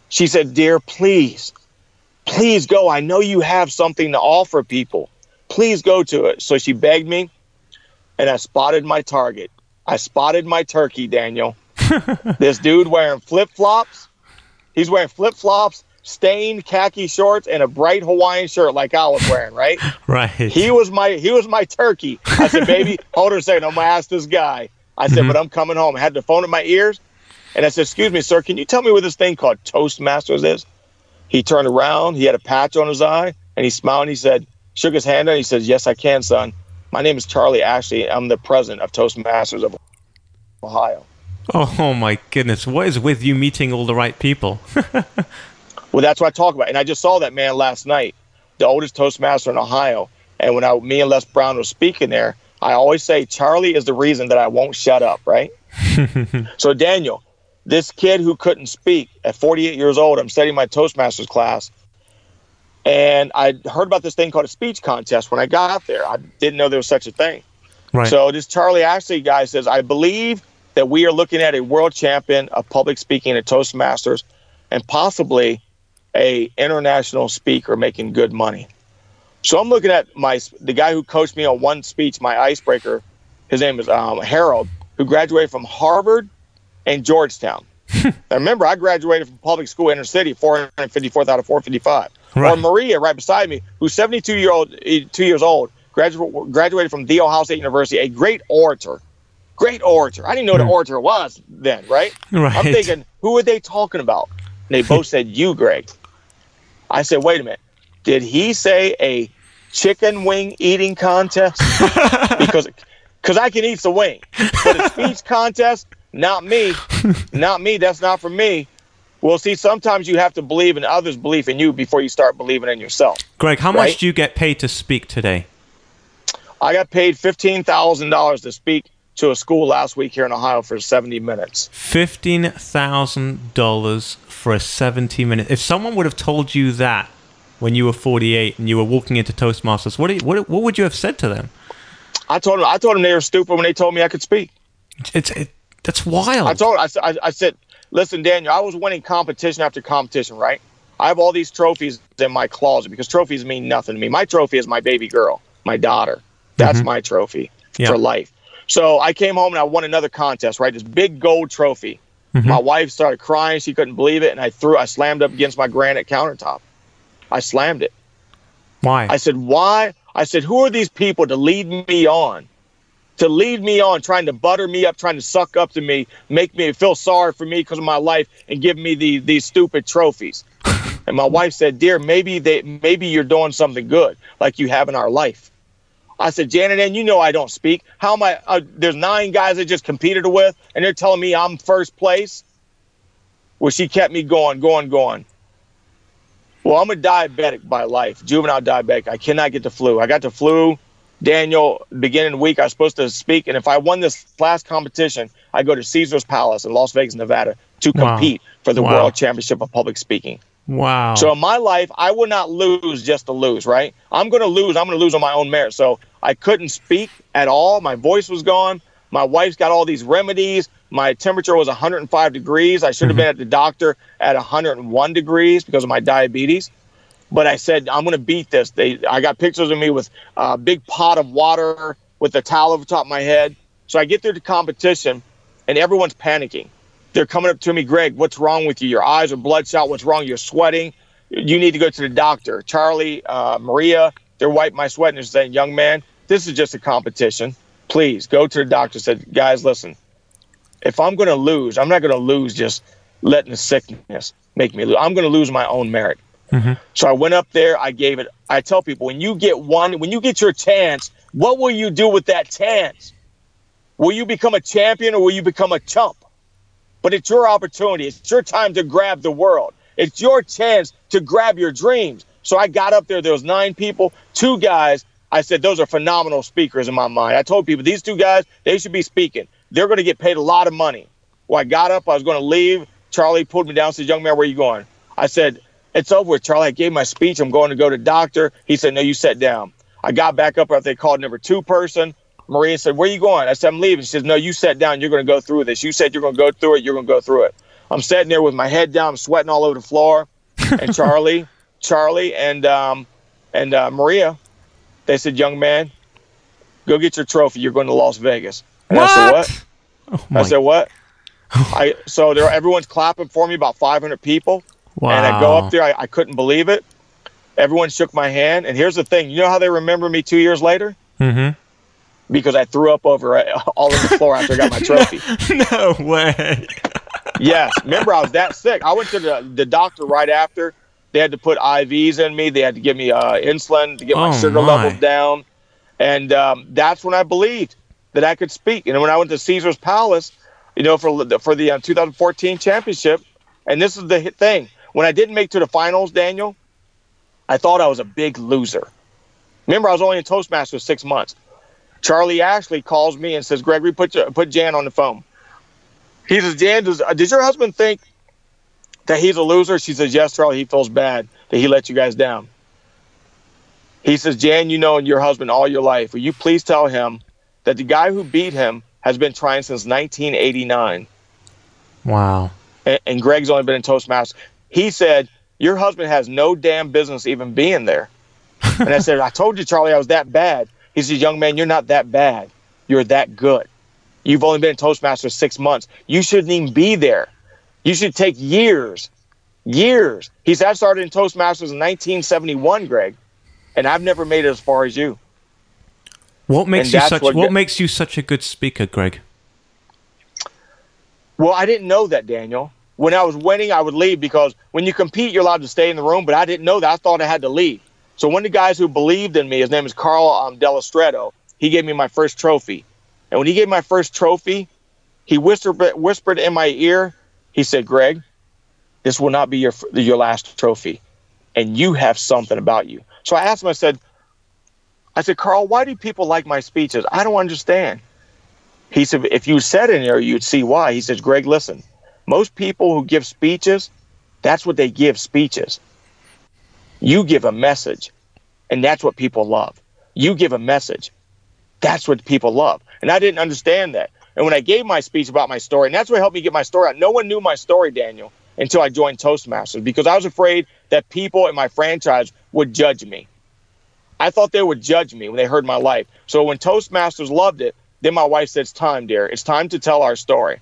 She said, Dear, please, please go. I know you have something to offer people. Please go to it. So she begged me, and I spotted my target. I spotted my turkey, Daniel. this dude wearing flip flops. He's wearing flip flops stained khaki shorts and a bright Hawaiian shirt like I was wearing, right? right. He was my he was my turkey. I said, baby, hold her a second. I'm gonna ask this guy. I said, mm-hmm. but I'm coming home. I had the phone in my ears, and I said, excuse me, sir, can you tell me what this thing called Toastmasters is? He turned around, he had a patch on his eye, and he smiled and he said, shook his hand and he says, Yes, I can, son. My name is Charlie Ashley. I'm the president of Toastmasters of Ohio. Oh my goodness. What is with you meeting all the right people? Well, that's what I talk about. And I just saw that man last night, the oldest Toastmaster in Ohio. And when I, me and Les Brown were speaking there, I always say Charlie is the reason that I won't shut up, right? so, Daniel, this kid who couldn't speak at 48 years old, I'm studying my Toastmasters class. And I heard about this thing called a speech contest when I got there. I didn't know there was such a thing. Right. So, this Charlie Ashley guy says, I believe that we are looking at a world champion of public speaking at Toastmasters and possibly a international speaker making good money. So I'm looking at my the guy who coached me on one speech, my icebreaker. His name is um, Harold, who graduated from Harvard and Georgetown. now remember, I graduated from public school inner city, 454th out of 455. Right. Or Maria, right beside me, who's 72 year old, eh, two years old, graduated graduated from The Ohio State University, a great orator, great orator. I didn't know what an hmm. orator was then, right? Right. I'm thinking, who are they talking about? And they both said you, Greg. I said, wait a minute. Did he say a chicken wing eating contest? because because I can eat the wing. But a speech contest, not me. Not me. That's not for me. Well, see, sometimes you have to believe in others' belief in you before you start believing in yourself. Greg, how Right. much do you get paid to speak today? I got paid fifteen thousand dollars to speak to a school last week here in Ohio for seventy minutes. Fifteen thousand dollars for a seventy-minute. If someone would have told you that when you were forty-eight and you were walking into Toastmasters, what you, what what would you have said to them? I told them I told them they were stupid when they told me I could speak. It's it, that's wild. I told I, I, I said, listen, Daniel, I was winning competition after competition, right? I have all these trophies in my closet because trophies mean nothing to me. My trophy is my baby girl, my daughter. That's mm-hmm. my trophy Yeah. for life. So I came home and I won another contest, right? This big gold trophy. Mm-hmm. My wife started crying; she couldn't believe it, and I threw, I slammed up against my granite countertop. I slammed it. Why? I said, why? I said, who are these people to lead me on? To lead me on, trying to butter me up, trying to suck up to me, make me feel sorry for me because of my life, and give me the, these stupid trophies. and my wife said, "Dear, maybe they, maybe you're doing something good, like you have in our life." I said, Janet, and you know I don't speak. How am I? Uh, there's nine guys I just competed with, and they're telling me I'm first place. Well, she kept me going, going, going. Well, I'm a diabetic by life, juvenile diabetic. I cannot get the flu. I got the flu, Daniel, beginning of the week. I was supposed to speak, and if I won this last competition, I go to Caesar's Palace in Las Vegas, Nevada, to Wow. compete for the Wow. World Championship of Public Speaking. wow. So in my life, I would not lose just to lose, right? I'm going to lose. I'm going to lose on my own merit. So I couldn't speak at all. My voice was gone. My wife's got all these remedies. My temperature was 105 degrees. I should have mm-hmm. been at the doctor at 101 degrees because of my diabetes. But I said I'm going to beat this. They, I got pictures of me with a big pot of water with a towel over top of my head. So I get through the competition, and everyone's panicking. They're coming up to me, Greg, what's wrong with you? Your eyes are bloodshot. What's wrong? You're sweating. You need to go to the doctor. Charlie, uh, Maria, they're wiping my sweat and they're saying, young man, this is just a competition. Please go to the doctor. Said, guys, listen, if I'm going to lose, I'm not going to lose just letting the sickness make me lose. I'm going to lose my own merit. Mm-hmm. So I went up there. I gave it. I tell people when you get one, when you get your chance, what will you do with that chance? Will you become a champion or will you become a chump? But it's your opportunity. It's your time to grab the world. It's your chance to grab your dreams. So I got up there. There was nine people, two guys. I said those are phenomenal speakers in my mind. I told people these two guys they should be speaking. They're going to get paid a lot of money. Well, I got up. I was going to leave. Charlie pulled me down. Said, "Young man, where are you going?" I said, "It's over with, Charlie. I gave my speech. I'm going to go to doctor." He said, "No, you sit down." I got back up after they called number two person. Maria said, Where are you going? I said, I'm leaving. She says, No, you sat down. You're going to go through this. You said you're going to go through it. You're going to go through it. I'm sitting there with my head down. I'm sweating all over the floor. And Charlie, Charlie, and um, and uh, Maria, they said, Young man, go get your trophy. You're going to Las Vegas. And I said, What? Oh I said, What? I so there everyone's clapping for me, about 500 people. Wow. And I go up there. I, I couldn't believe it. Everyone shook my hand. And here's the thing: you know how they remember me two years later? Mm-hmm. Because I threw up over uh, all over the floor after I got my trophy. no way. yes. Remember, I was that sick. I went to the, the doctor right after. They had to put IVs in me. They had to give me uh, insulin to get my Oh, sugar my. levels down. And um, that's when I believed that I could speak. And when I went to Caesar's Palace, you know, for the, for the uh, 2014 championship, and this is the thing. When I didn't make to the finals, Daniel, I thought I was a big loser. Remember, I was only in Toastmasters six months. Charlie Ashley calls me and says, Gregory, put, your, put Jan on the phone. He says, Jan, does, uh, does your husband think that he's a loser? She says, Yes, Charlie. He feels bad that he let you guys down. He says, Jan, you know your husband all your life. Will you please tell him that the guy who beat him has been trying since 1989? Wow. And, and Greg's only been in Toastmasters. He said, Your husband has no damn business even being there. And I said, I told you, Charlie, I was that bad. He says, Young man, you're not that bad. You're that good. You've only been in Toastmasters six months. You shouldn't even be there. You should take years, years. He said, I started in Toastmasters in 1971, Greg, and I've never made it as far as you. What makes And you such what what, makes you such a good speaker, Greg? Well, I didn't know that, Daniel. When I was winning, I would leave because when you compete, you're allowed to stay in the room, but I didn't know that. I thought I had to leave. So one of the guys who believed in me, his name is Carl um, Delestretto, he gave me my first trophy. And when he gave me my first trophy, he whispered, whispered in my ear, he said, Greg, this will not be your your last trophy, and you have something about you. So I asked him. I said, I said, Carl, why do people like my speeches? I don't understand. He said, if you said in there, you'd see why. He says, Greg, listen, most people who give speeches, that's what they give speeches. You give a message, and that's what people love. You give a message. That's what people love. And I didn't understand that. And when I gave my speech about my story, and that's what helped me get my story out, no one knew my story, Daniel, until I joined Toastmasters because I was afraid that people in my franchise would judge me. I thought they would judge me when they heard my life. So when Toastmasters loved it, then my wife said, It's time, dear. It's time to tell our story.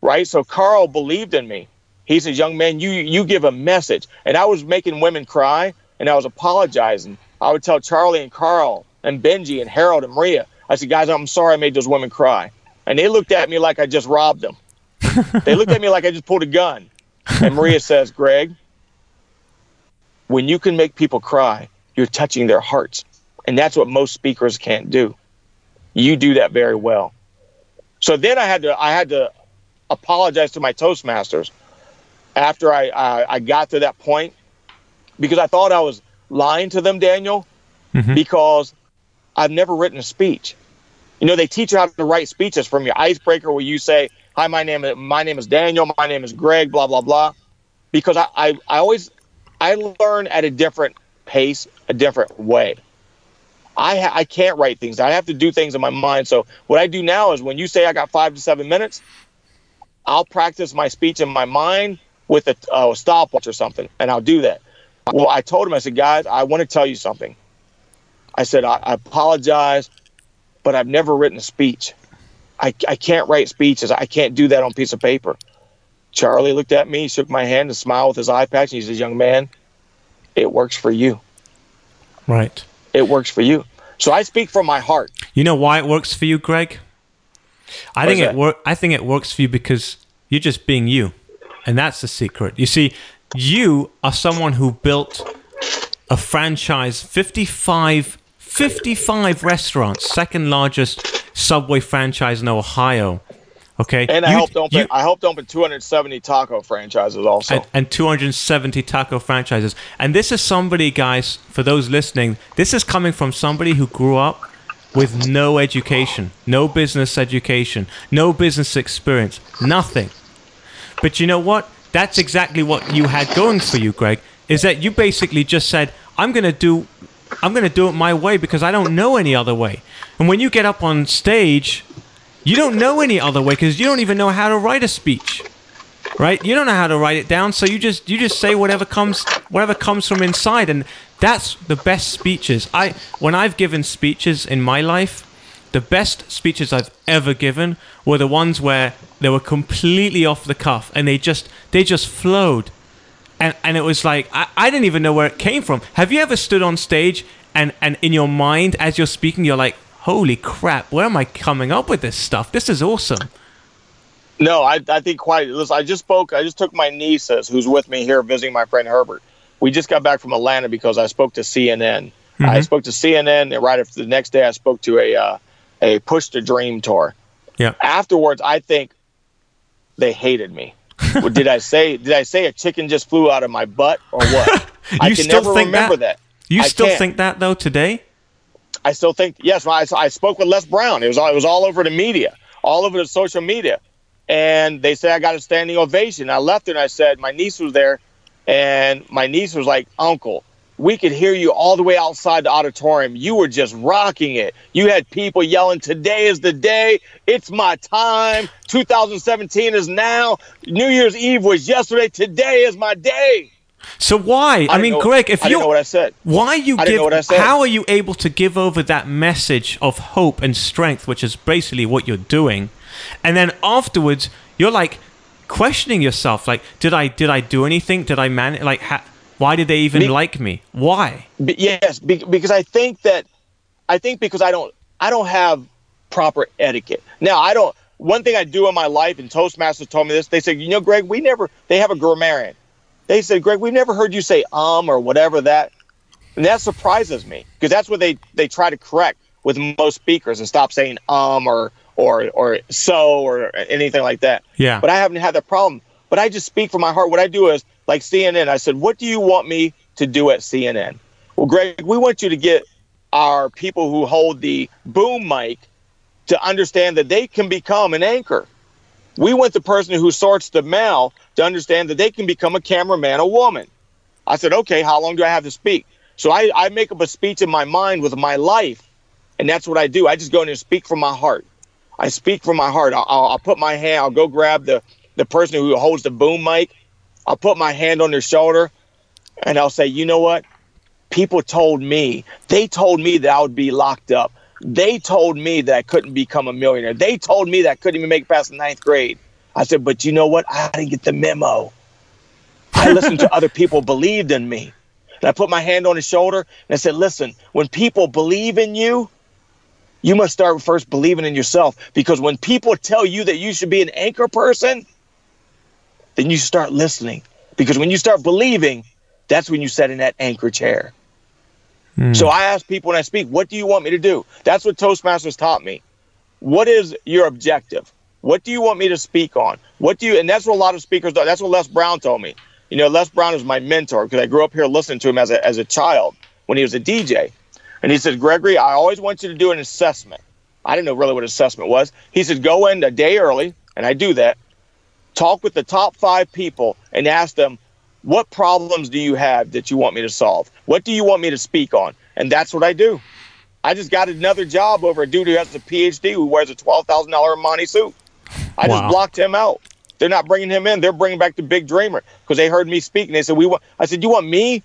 Right? So Carl believed in me. He says, Young man, you you give a message. And I was making women cry and I was apologizing. I would tell Charlie and Carl and Benji and Harold and Maria, I said, guys, I'm sorry I made those women cry. And they looked at me like I just robbed them. they looked at me like I just pulled a gun. And Maria says, Greg, when you can make people cry, you're touching their hearts. And that's what most speakers can't do. You do that very well. So then I had to I had to apologize to my Toastmasters after I I, I got to that point because I thought I was lying to them, Daniel, mm-hmm. because I've never written a speech. You know, they teach you how to write speeches from your icebreaker where you say, "Hi, my name is my name is Daniel. My name is Greg." Blah blah blah. Because I I, I always I learn at a different pace, a different way. I ha- I can't write things. I have to do things in my mind. So what I do now is when you say I got five to seven minutes, I'll practice my speech in my mind with a, uh, a stopwatch or something, and I'll do that. Well, I told him, I said, guys, I want to tell you something. I said, I, I apologize, but I've never written a speech. I, I can't write speeches. I can't do that on piece of paper. Charlie looked at me, shook my hand, and smiled with his eye patch. And he says, Young man, it works for you. Right. It works for you. So I speak from my heart. You know why it works for you, Greg? I think it work. I think it works for you because you're just being you, and that's the secret. You see, you are someone who built a franchise 55 55 restaurants second largest subway franchise in ohio okay and i you, helped open you, i helped open 270 taco franchises also and, and 270 taco franchises and this is somebody guys for those listening this is coming from somebody who grew up with no education no business education no business experience nothing but you know what that's exactly what you had going for you, Greg. Is that you basically just said, "I'm going to do, I'm going to do it my way because I don't know any other way." And when you get up on stage, you don't know any other way because you don't even know how to write a speech, right? You don't know how to write it down, so you just you just say whatever comes whatever comes from inside, and that's the best speeches. I when I've given speeches in my life, the best speeches I've ever given were the ones where they were completely off the cuff and they just they just flowed. And and it was like I, I didn't even know where it came from. Have you ever stood on stage and, and in your mind as you're speaking you're like, Holy crap, where am I coming up with this stuff? This is awesome. No, I, I think quite. Listen, I just spoke. I just took my nieces, who's with me here, visiting my friend Herbert. We just got back from Atlanta because I spoke to CNN. Mm-hmm. I spoke to CNN, and right after the next day, I spoke to a uh, a Push to Dream tour. Yeah. Afterwards, I think they hated me. did I say did I say a chicken just flew out of my butt or what? I can never remember that. that. You I still can't. think that though today? I still think yes. I, I spoke with Les Brown. It was all, it was all over the media, all over the social media, and they said I got a standing ovation. I left and I said my niece was there, and my niece was like, "Uncle, we could hear you all the way outside the auditorium. You were just rocking it. You had people yelling, Today is the day. It's my time. 2017 is now. New Year's Eve was yesterday. Today is my day. So why? I, I mean, know, Greg, if you know what I said, why you give? How are you able to give over that message of hope and strength, which is basically what you're doing, and then afterwards you're like questioning yourself, like, did I did I do anything? Did I manage? Like, ha- why did they even be, like me? Why? Be, yes, be, because I think that I think because I don't I don't have proper etiquette. Now I don't. One thing I do in my life, and Toastmasters told me this. They said, you know, Greg, we never. They have a grammarian. They said, Greg, we've never heard you say um or whatever that, and that surprises me because that's what they they try to correct with most speakers and stop saying um or or or so or anything like that. Yeah. But I haven't had that problem. but I just speak from my heart. What I do is like CNN. I said, "What do you want me to do at CNN?" Well, Greg, we want you to get our people who hold the boom mic to understand that they can become an anchor. We want the person who sorts the mail to understand that they can become a cameraman, a woman. I said, okay, how long do I have to speak? So I, I make up a speech in my mind with my life, and that's what I do. I just go in and speak from my heart. I speak from my heart. I'll, I'll put my hand, I'll go grab the, the person who holds the boom mic. I'll put my hand on their shoulder, and I'll say, you know what? People told me, they told me that I would be locked up. They told me that I couldn't become a millionaire. They told me that I couldn't even make it past the ninth grade. I said, but you know what? I didn't get the memo. I listened to other people believed in me. And I put my hand on his shoulder and I said, listen, when people believe in you, you must start first believing in yourself. Because when people tell you that you should be an anchor person, then you start listening. Because when you start believing, that's when you sit in that anchor chair. Mm. So I ask people when I speak, what do you want me to do? That's what Toastmasters taught me. What is your objective? What do you want me to speak on? What do you, and that's what a lot of speakers do. That's what Les Brown told me. You know, Les Brown is my mentor because I grew up here listening to him as a, as a child when he was a DJ. And he said, Gregory, I always want you to do an assessment. I didn't know really what assessment was. He said, go in a day early, and I do that. Talk with the top five people and ask them, what problems do you have that you want me to solve? What do you want me to speak on? And that's what I do. I just got another job over a dude who has a PhD who wears a twelve thousand dollar Armani suit. I wow. just blocked him out. They're not bringing him in. They're bringing back the big dreamer because they heard me speak and they said we want. I said you want me,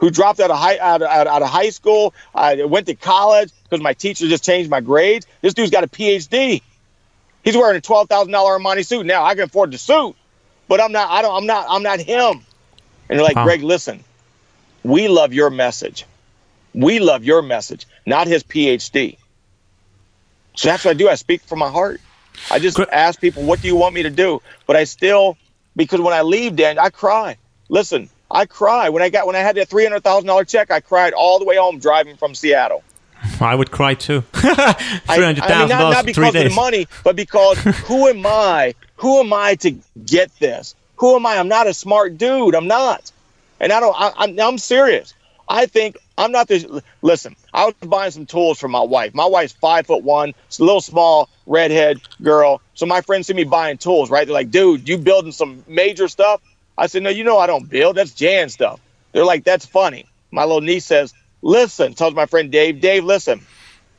who dropped out of high out, out, out of high school, I went to college because my teacher just changed my grades. This dude's got a PhD. He's wearing a twelve thousand dollar Armani suit now. I can afford the suit, but I'm not. I don't. I'm not. I'm not him. And they're like. Greg, listen, we love your message. We love your message, not his PhD. So that's what I do. I speak from my heart. I just ask people, what do you want me to do? But I still, because when I leave, Dan, I cry. Listen, I cry. When I got when I had that three hundred thousand dollar check, I cried all the way home driving from Seattle. I would cry too. Three hundred thousand I mean, not, not because of the money, but because who am I? Who am I to get this? Who am I? I'm not a smart dude. I'm not. And I don't, I, I'm, I'm serious. I think I'm not this. Listen, I was buying some tools for my wife. My wife's five foot one, It's a little small, redhead girl. So my friends see me buying tools, right? They're like, dude, you building some major stuff? I said, no, you know I don't build. That's Jan stuff. They're like, that's funny. My little niece says, listen, tells my friend Dave, Dave, listen,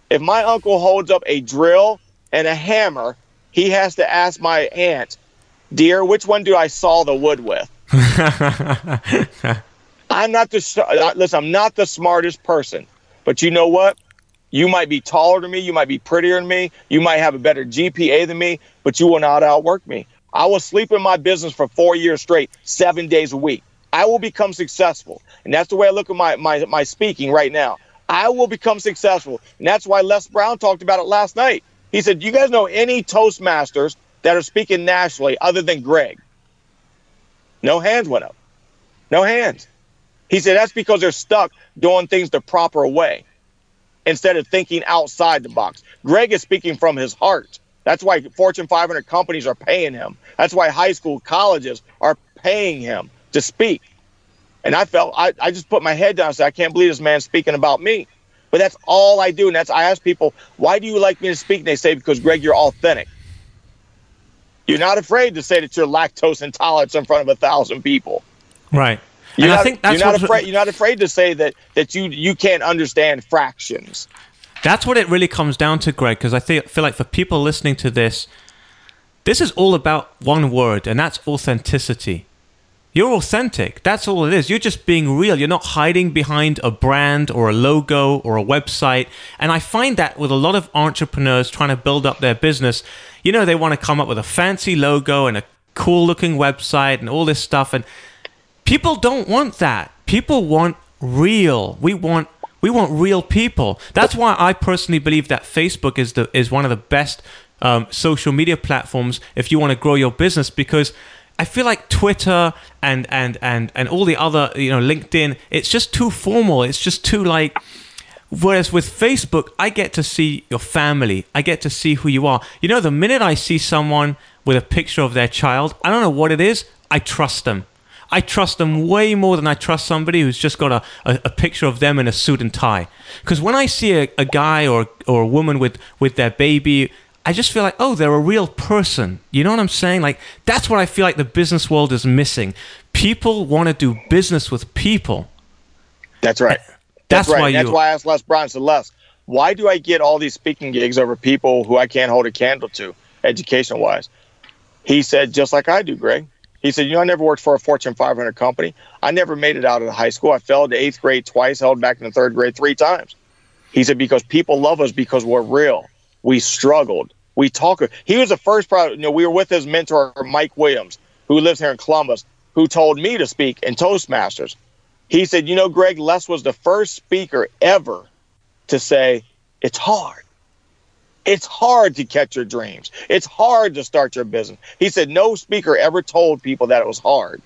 if my uncle holds up a drill and a hammer, he has to ask my aunt, dear, which one do I saw the wood with? I'm not the uh, listen. I'm not the smartest person, but you know what? You might be taller than me. You might be prettier than me. You might have a better GPA than me, but you will not outwork me. I will sleep in my business for four years straight, seven days a week. I will become successful, and that's the way I look at my my my speaking right now. I will become successful, and that's why Les Brown talked about it last night. He said, "You guys know any Toastmasters that are speaking nationally other than Greg. No hands went up. No hands. He said that's because they're stuck doing things the proper way instead of thinking outside the box. Greg is speaking from his heart. That's why Fortune 500 companies are paying him. That's why high school colleges are paying him to speak. And I felt I, I just put my head down and said, I can't believe this man's speaking about me. But that's all I do. And that's I ask people, why do you like me to speak? And they say, because Greg, you're authentic. You're not afraid to say that you're lactose intolerant in front of a thousand people. Right. You're and not, I think that's you're not afraid. You're not afraid to say that that you you can't understand fractions. That's what it really comes down to, Greg. Because I feel feel like for people listening to this, this is all about one word, and that's authenticity. You're authentic. That's all it is. You're just being real. You're not hiding behind a brand or a logo or a website. And I find that with a lot of entrepreneurs trying to build up their business, you know, they want to come up with a fancy logo and a cool looking website and all this stuff. And people don't want that. People want real. We want we want real people. That's why I personally believe that Facebook is the is one of the best um, social media platforms if you want to grow your business because I feel like Twitter and and and and all the other you know LinkedIn, it's just too formal. It's just too like Whereas with Facebook, I get to see your family. I get to see who you are. You know, the minute I see someone with a picture of their child, I don't know what it is, I trust them. I trust them way more than I trust somebody who's just got a, a, a picture of them in a suit and tie. Because when I see a, a guy or, or a woman with, with their baby, I just feel like, oh, they're a real person. You know what I'm saying? Like, that's what I feel like the business world is missing. People want to do business with people. That's right. That's, That's right. why you. That's why I asked Les said, Les, why do I get all these speaking gigs over people who I can't hold a candle to, education wise? He said, just like I do, Greg. He said, you know, I never worked for a Fortune 500 company. I never made it out of high school. I failed to eighth grade twice, held back in the third grade three times. He said, because people love us because we're real. We struggled. We talk. He was the first, you know, we were with his mentor, Mike Williams, who lives here in Columbus, who told me to speak in Toastmasters. He said, You know, Greg, Les was the first speaker ever to say, It's hard. It's hard to catch your dreams. It's hard to start your business. He said, No speaker ever told people that it was hard.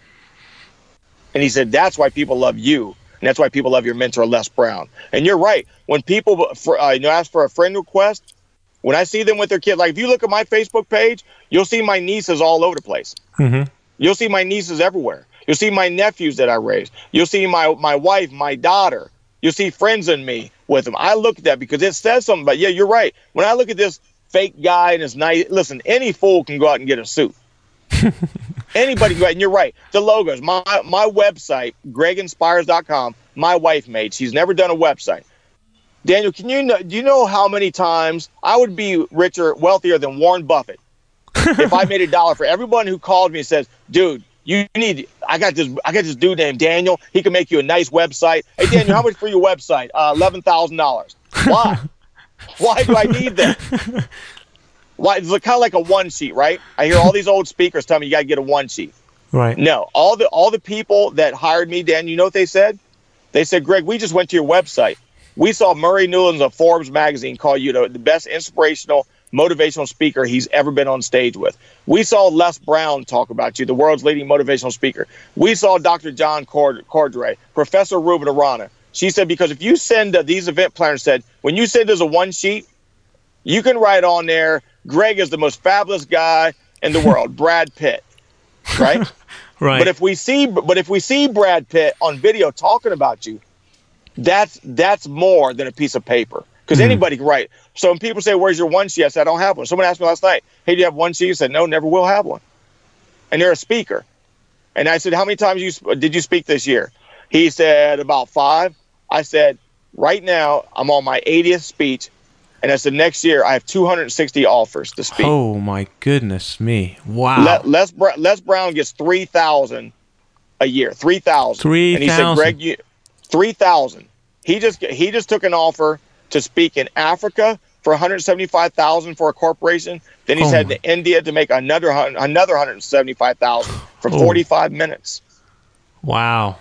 And he said, That's why people love you. And that's why people love your mentor, Les Brown. And you're right. When people for, uh, you know, ask for a friend request, when I see them with their kid, like if you look at my Facebook page, you'll see my nieces all over the place. Mhm. You'll see my nieces everywhere. You'll see my nephews that I raised. You'll see my my wife, my daughter. You'll see friends in me with them. I look at that because it says something. But yeah, you're right. When I look at this fake guy and his nice, listen, any fool can go out and get a suit. Anybody can go out, and you're right. The logos, my my website, GregInspires.com. My wife made. She's never done a website. Daniel, can you know? Do you know how many times I would be richer, wealthier than Warren Buffett if I made a dollar for everyone who called me and says, "Dude, you need. I got this. I got this dude named Daniel. He can make you a nice website. Hey, Daniel, how much for your website? Uh, Eleven thousand dollars. Why? Why do I need that? Why? It's kind of like a one sheet, right? I hear all these old speakers tell me you got to get a one sheet. Right. No, all the all the people that hired me, Dan, you know what they said? They said, Greg, we just went to your website. We saw Murray Newlands of Forbes magazine call you the, the best inspirational, motivational speaker he's ever been on stage with. We saw Les Brown talk about you, the world's leading motivational speaker. We saw Dr. John Cord- Cordray, Professor Ruben Arana. She said, because if you send uh, these event planners said, when you send us a one sheet, you can write on there, Greg is the most fabulous guy in the world, Brad Pitt, right? Right. But if we see, but if we see Brad Pitt on video talking about you, that's that's more than a piece of paper because anybody can write. So when people say, "Where's your one sheet?" I said, "I don't have one." Someone asked me last night, "Hey, do you have one sheet?" I said, "No, never will have one." And they're a speaker, and I said, "How many times you did you speak this year?" He said, "About five. I said, "Right now, I'm on my 80th speech." And I said, next year I have 260 offers to speak. oh my goodness me! Wow. Le- Les, Br- Les Brown gets three thousand a year. 3,000. 3,000. And he said, Greg, you three thousand. He just he just took an offer to speak in Africa for one hundred seventy five thousand for a corporation. Then he's Oh heading to India to make another another one hundred seventy five thousand for Oh. forty five minutes. wow.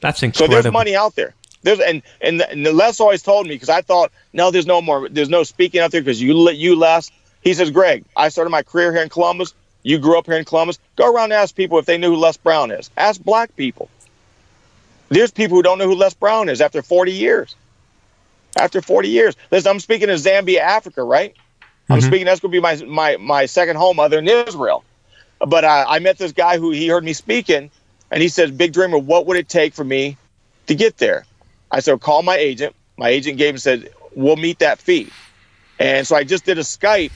That's incredible. So there's money out there. There's and and, the, and Les always told me because I thought no, there's no more, there's no speaking out there because you let you Les. He says, Greg, I started my career here in Columbus. You grew up here in Columbus. Go around and ask people if they knew who Les Brown is. Ask black people. There's people who don't know who Les Brown is after 40 years. After 40 years, listen, I'm speaking in Zambia, Africa, right? I'm speaking. That's going to be my my my second home other than Israel. But I, I met this guy who he heard me speaking, and he says, "Big Dreamer, what would it take for me to get there?" I said, "Call my agent." My agent gave and said, "We'll meet that fee." And so I just did a Skype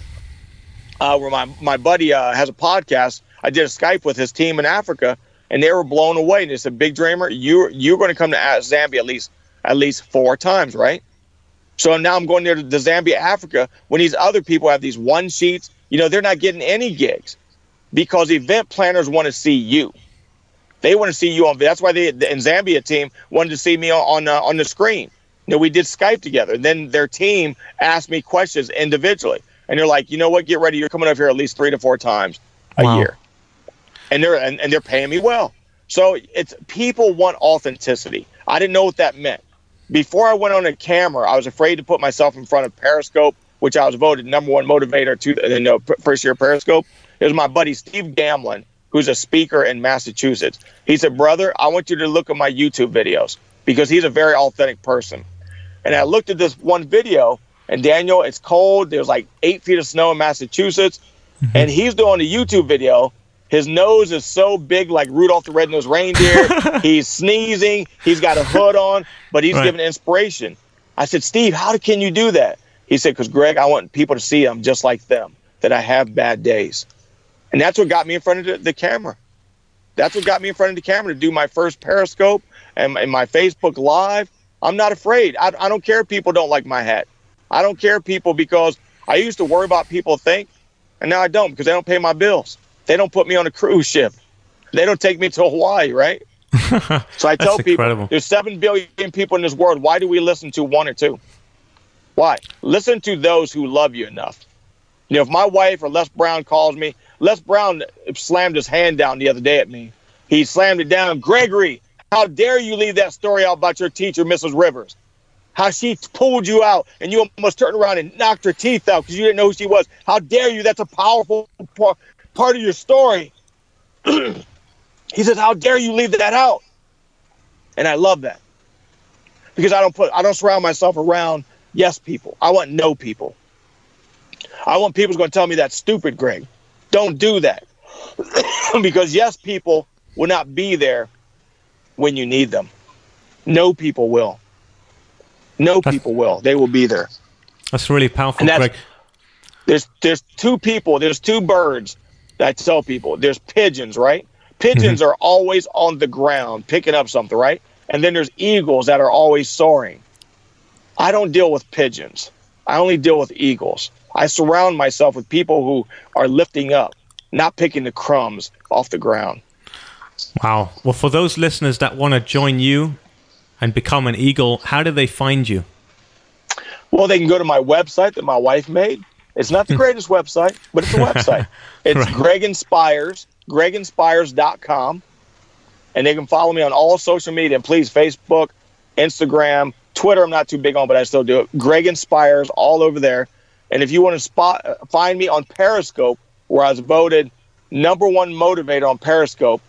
uh, where my my buddy uh, has a podcast. I did a Skype with his team in Africa, and they were blown away. And they said, "Big Dreamer, you you're going to come to uh, Zambia at least at least four times, right?" So now I'm going there to, Zambia, Africa. When these other people have these one sheets, you know, they're not getting any gigs because event planners want to see you. They want to see you on. That's why they the in Zambia team wanted to see me on on, uh, on the screen. You know, we did Skype together. And then their team asked me questions individually, and they're like, you know what? Get ready. You're coming up here at least three to four times a Wow. year, and they're and, and they're paying me well. So it's people want authenticity. I didn't know what that meant before I went on a camera, I was afraid to put myself in front of Periscope, which I was voted number one motivator to in the first year of Periscope. It was my buddy Steve Gamlin, who's a speaker in Massachusetts. He said, "Brother, I want you to look at my YouTube videos because he's a very authentic person." And I looked at this one video, and Daniel, it's cold. There's like eight feet of snow in Massachusetts, mm-hmm. and he's doing a YouTube video. His nose is so big, like Rudolph the Red-Nosed Reindeer. he's sneezing. He's got a hood on, but he's Right. giving inspiration. I said, Steve, how can you do that? He said, because Greg, I want people to see I'm just like them, that I have bad days. And that's what got me in front of the, the camera. That's what got me in front of the camera to do my first Periscope and, and my Facebook Live. I'm not afraid. I, I don't care if people don't like my hat. I don't care if people because I used to worry about people think, and now I don't because they don't pay my bills. They don't put me on a cruise ship. They don't take me to Hawaii, right? So I tell people incredible. there's seven billion people in this world. Why do we listen to one or two? Why? Listen to those who love you enough. You know, if my wife or Les Brown calls me, Les Brown slammed his hand down the other day at me. He slammed it down. Gregory, how dare you leave that story out about your teacher, Mrs. Rivers? How she pulled you out and you almost turned around and knocked her teeth out because you didn't know who she was. How dare you? That's a powerful part of your story. he says, How dare you leave that out? And I love that because I don't put I don't surround myself around yes people. I want no people. I want people who's to tell me that's stupid, Greg. Don't do that because yes people will not be there when you need them. No people will. No That's- people will. They will be there. That's really powerful, that's- Greg. There's there's two people. There's two birds I tell people. There's pigeons, right? Pigeons mm-hmm. are always on the ground picking up something, right? And then there's eagles that are always soaring. I don't deal with pigeons. I only deal with eagles. I surround myself with people who are lifting up, not picking the crumbs off the ground. Wow. Well, for those listeners that want to join you and become an eagle, how do they find you? Well, they can go to my website that my wife made. It's not the greatest website, but it's a website. It's Right. Greg Inspires, greginspires.com. And they can follow me on all social media. And please, Facebook, Instagram, Twitter, I'm not too big on, but I still do it. Greg Inspires all over there. And if you want to spot, find me on Periscope, where I was voted number one motivator on Periscope,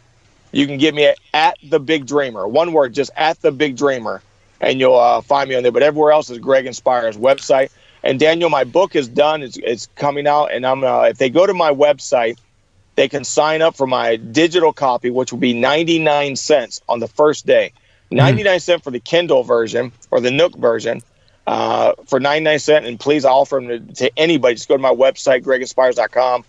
you can get me at, at the Big Dreamer. One word, just at the Big Dreamer, and you'll uh, find me on there. But everywhere else is Greg Inspires website. And Daniel, my book is done. It's, it's coming out, and I'm uh, if they go to my website, they can sign up for my digital copy, which will be 99 cents on the first day. 99 cent for the Kindle version or the Nook version. Uh, for 99 cent, and please I offer them to, to anybody. Just go to my website, greginspires.com,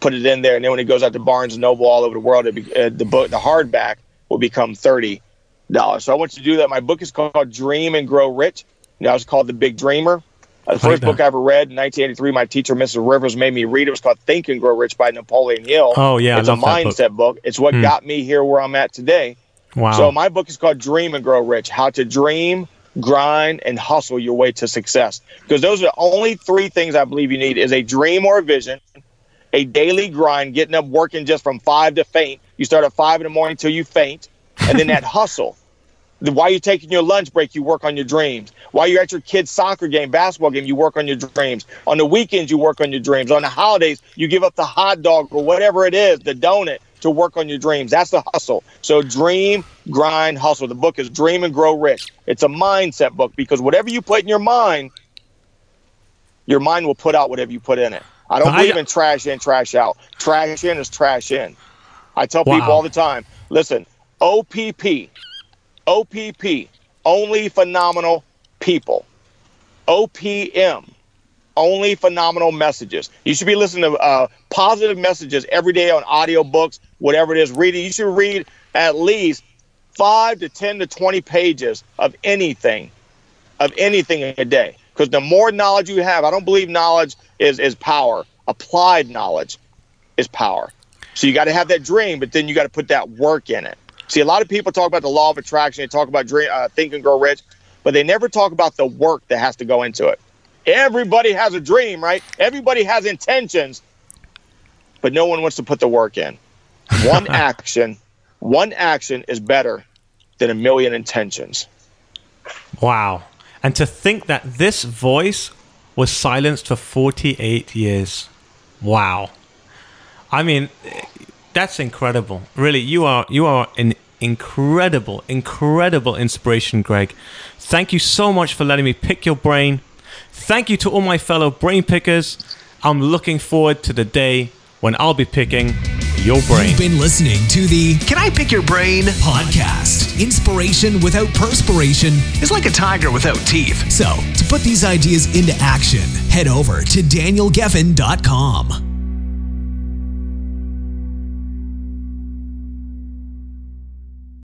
put it in there, and then when it goes out to Barnes and Noble all over the world, be, uh, the book, the hardback, will become thirty dollars. So I want you to do that. My book is called Dream and Grow Rich. Now it's called The Big Dreamer. The first book I ever read in 1983, my teacher, Mrs. Rivers, made me read. It was called Think and Grow Rich by Napoleon Hill. Oh, yeah, it's a that book. mindset book. It's what Hmm. got me here where I'm at today. Wow. So my book is called Dream and Grow Rich: How to Dream, Grind, and Hustle Your Way to Success. Because those are the only three things I believe you need: is a dream or a vision, a daily grind, getting up, working just from five to faint. You start at five in the morning till you faint, and then that hustle. While you're taking your lunch break, you work on your dreams. While you're at your kid's soccer game, basketball game, you work on your dreams. On the weekends, you work on your dreams. On the holidays, you give up the hot dog or whatever it is, the donut, to work on your dreams. That's the hustle. So dream, grind, hustle. The book is Dream and Grow Rich. It's a mindset book because whatever you put in your mind, your mind will put out whatever you put in it. I don't believe in trash in, trash out. Trash in is trash in. I tell Wow. people all the time, listen, OPP, OPP, only phenomenal people. OPM, only phenomenal messages. You should be listening to uh, positive messages every day on audiobooks, whatever it is. Reading, you should read at least five to 10 to 20 pages of anything, of anything a day. Because the more knowledge you have, I don't believe knowledge is, is power. Applied knowledge is power. So you got to have that dream, but then you got to put that work in it. See, a lot of people talk about the law of attraction. They talk about dream, uh, think and grow rich, but they never talk about the work that has to go into it. Everybody has a dream, right? Everybody has intentions, but no one wants to put the work in. One action, one action is better than a million intentions. wow. And to think that this voice was silenced for 48 years. Wow. I mean, that's incredible. Really, you are you are an incredible, incredible inspiration, Greg. Thank you so much for letting me pick your brain. Thank you to all my fellow brain pickers. I'm looking forward to the day when I'll be picking your brain. You've been listening to the Can I Pick Your Brain podcast. Inspiration without perspiration is like a tiger without teeth. So, to put these ideas into action, head over to danielgefen.com.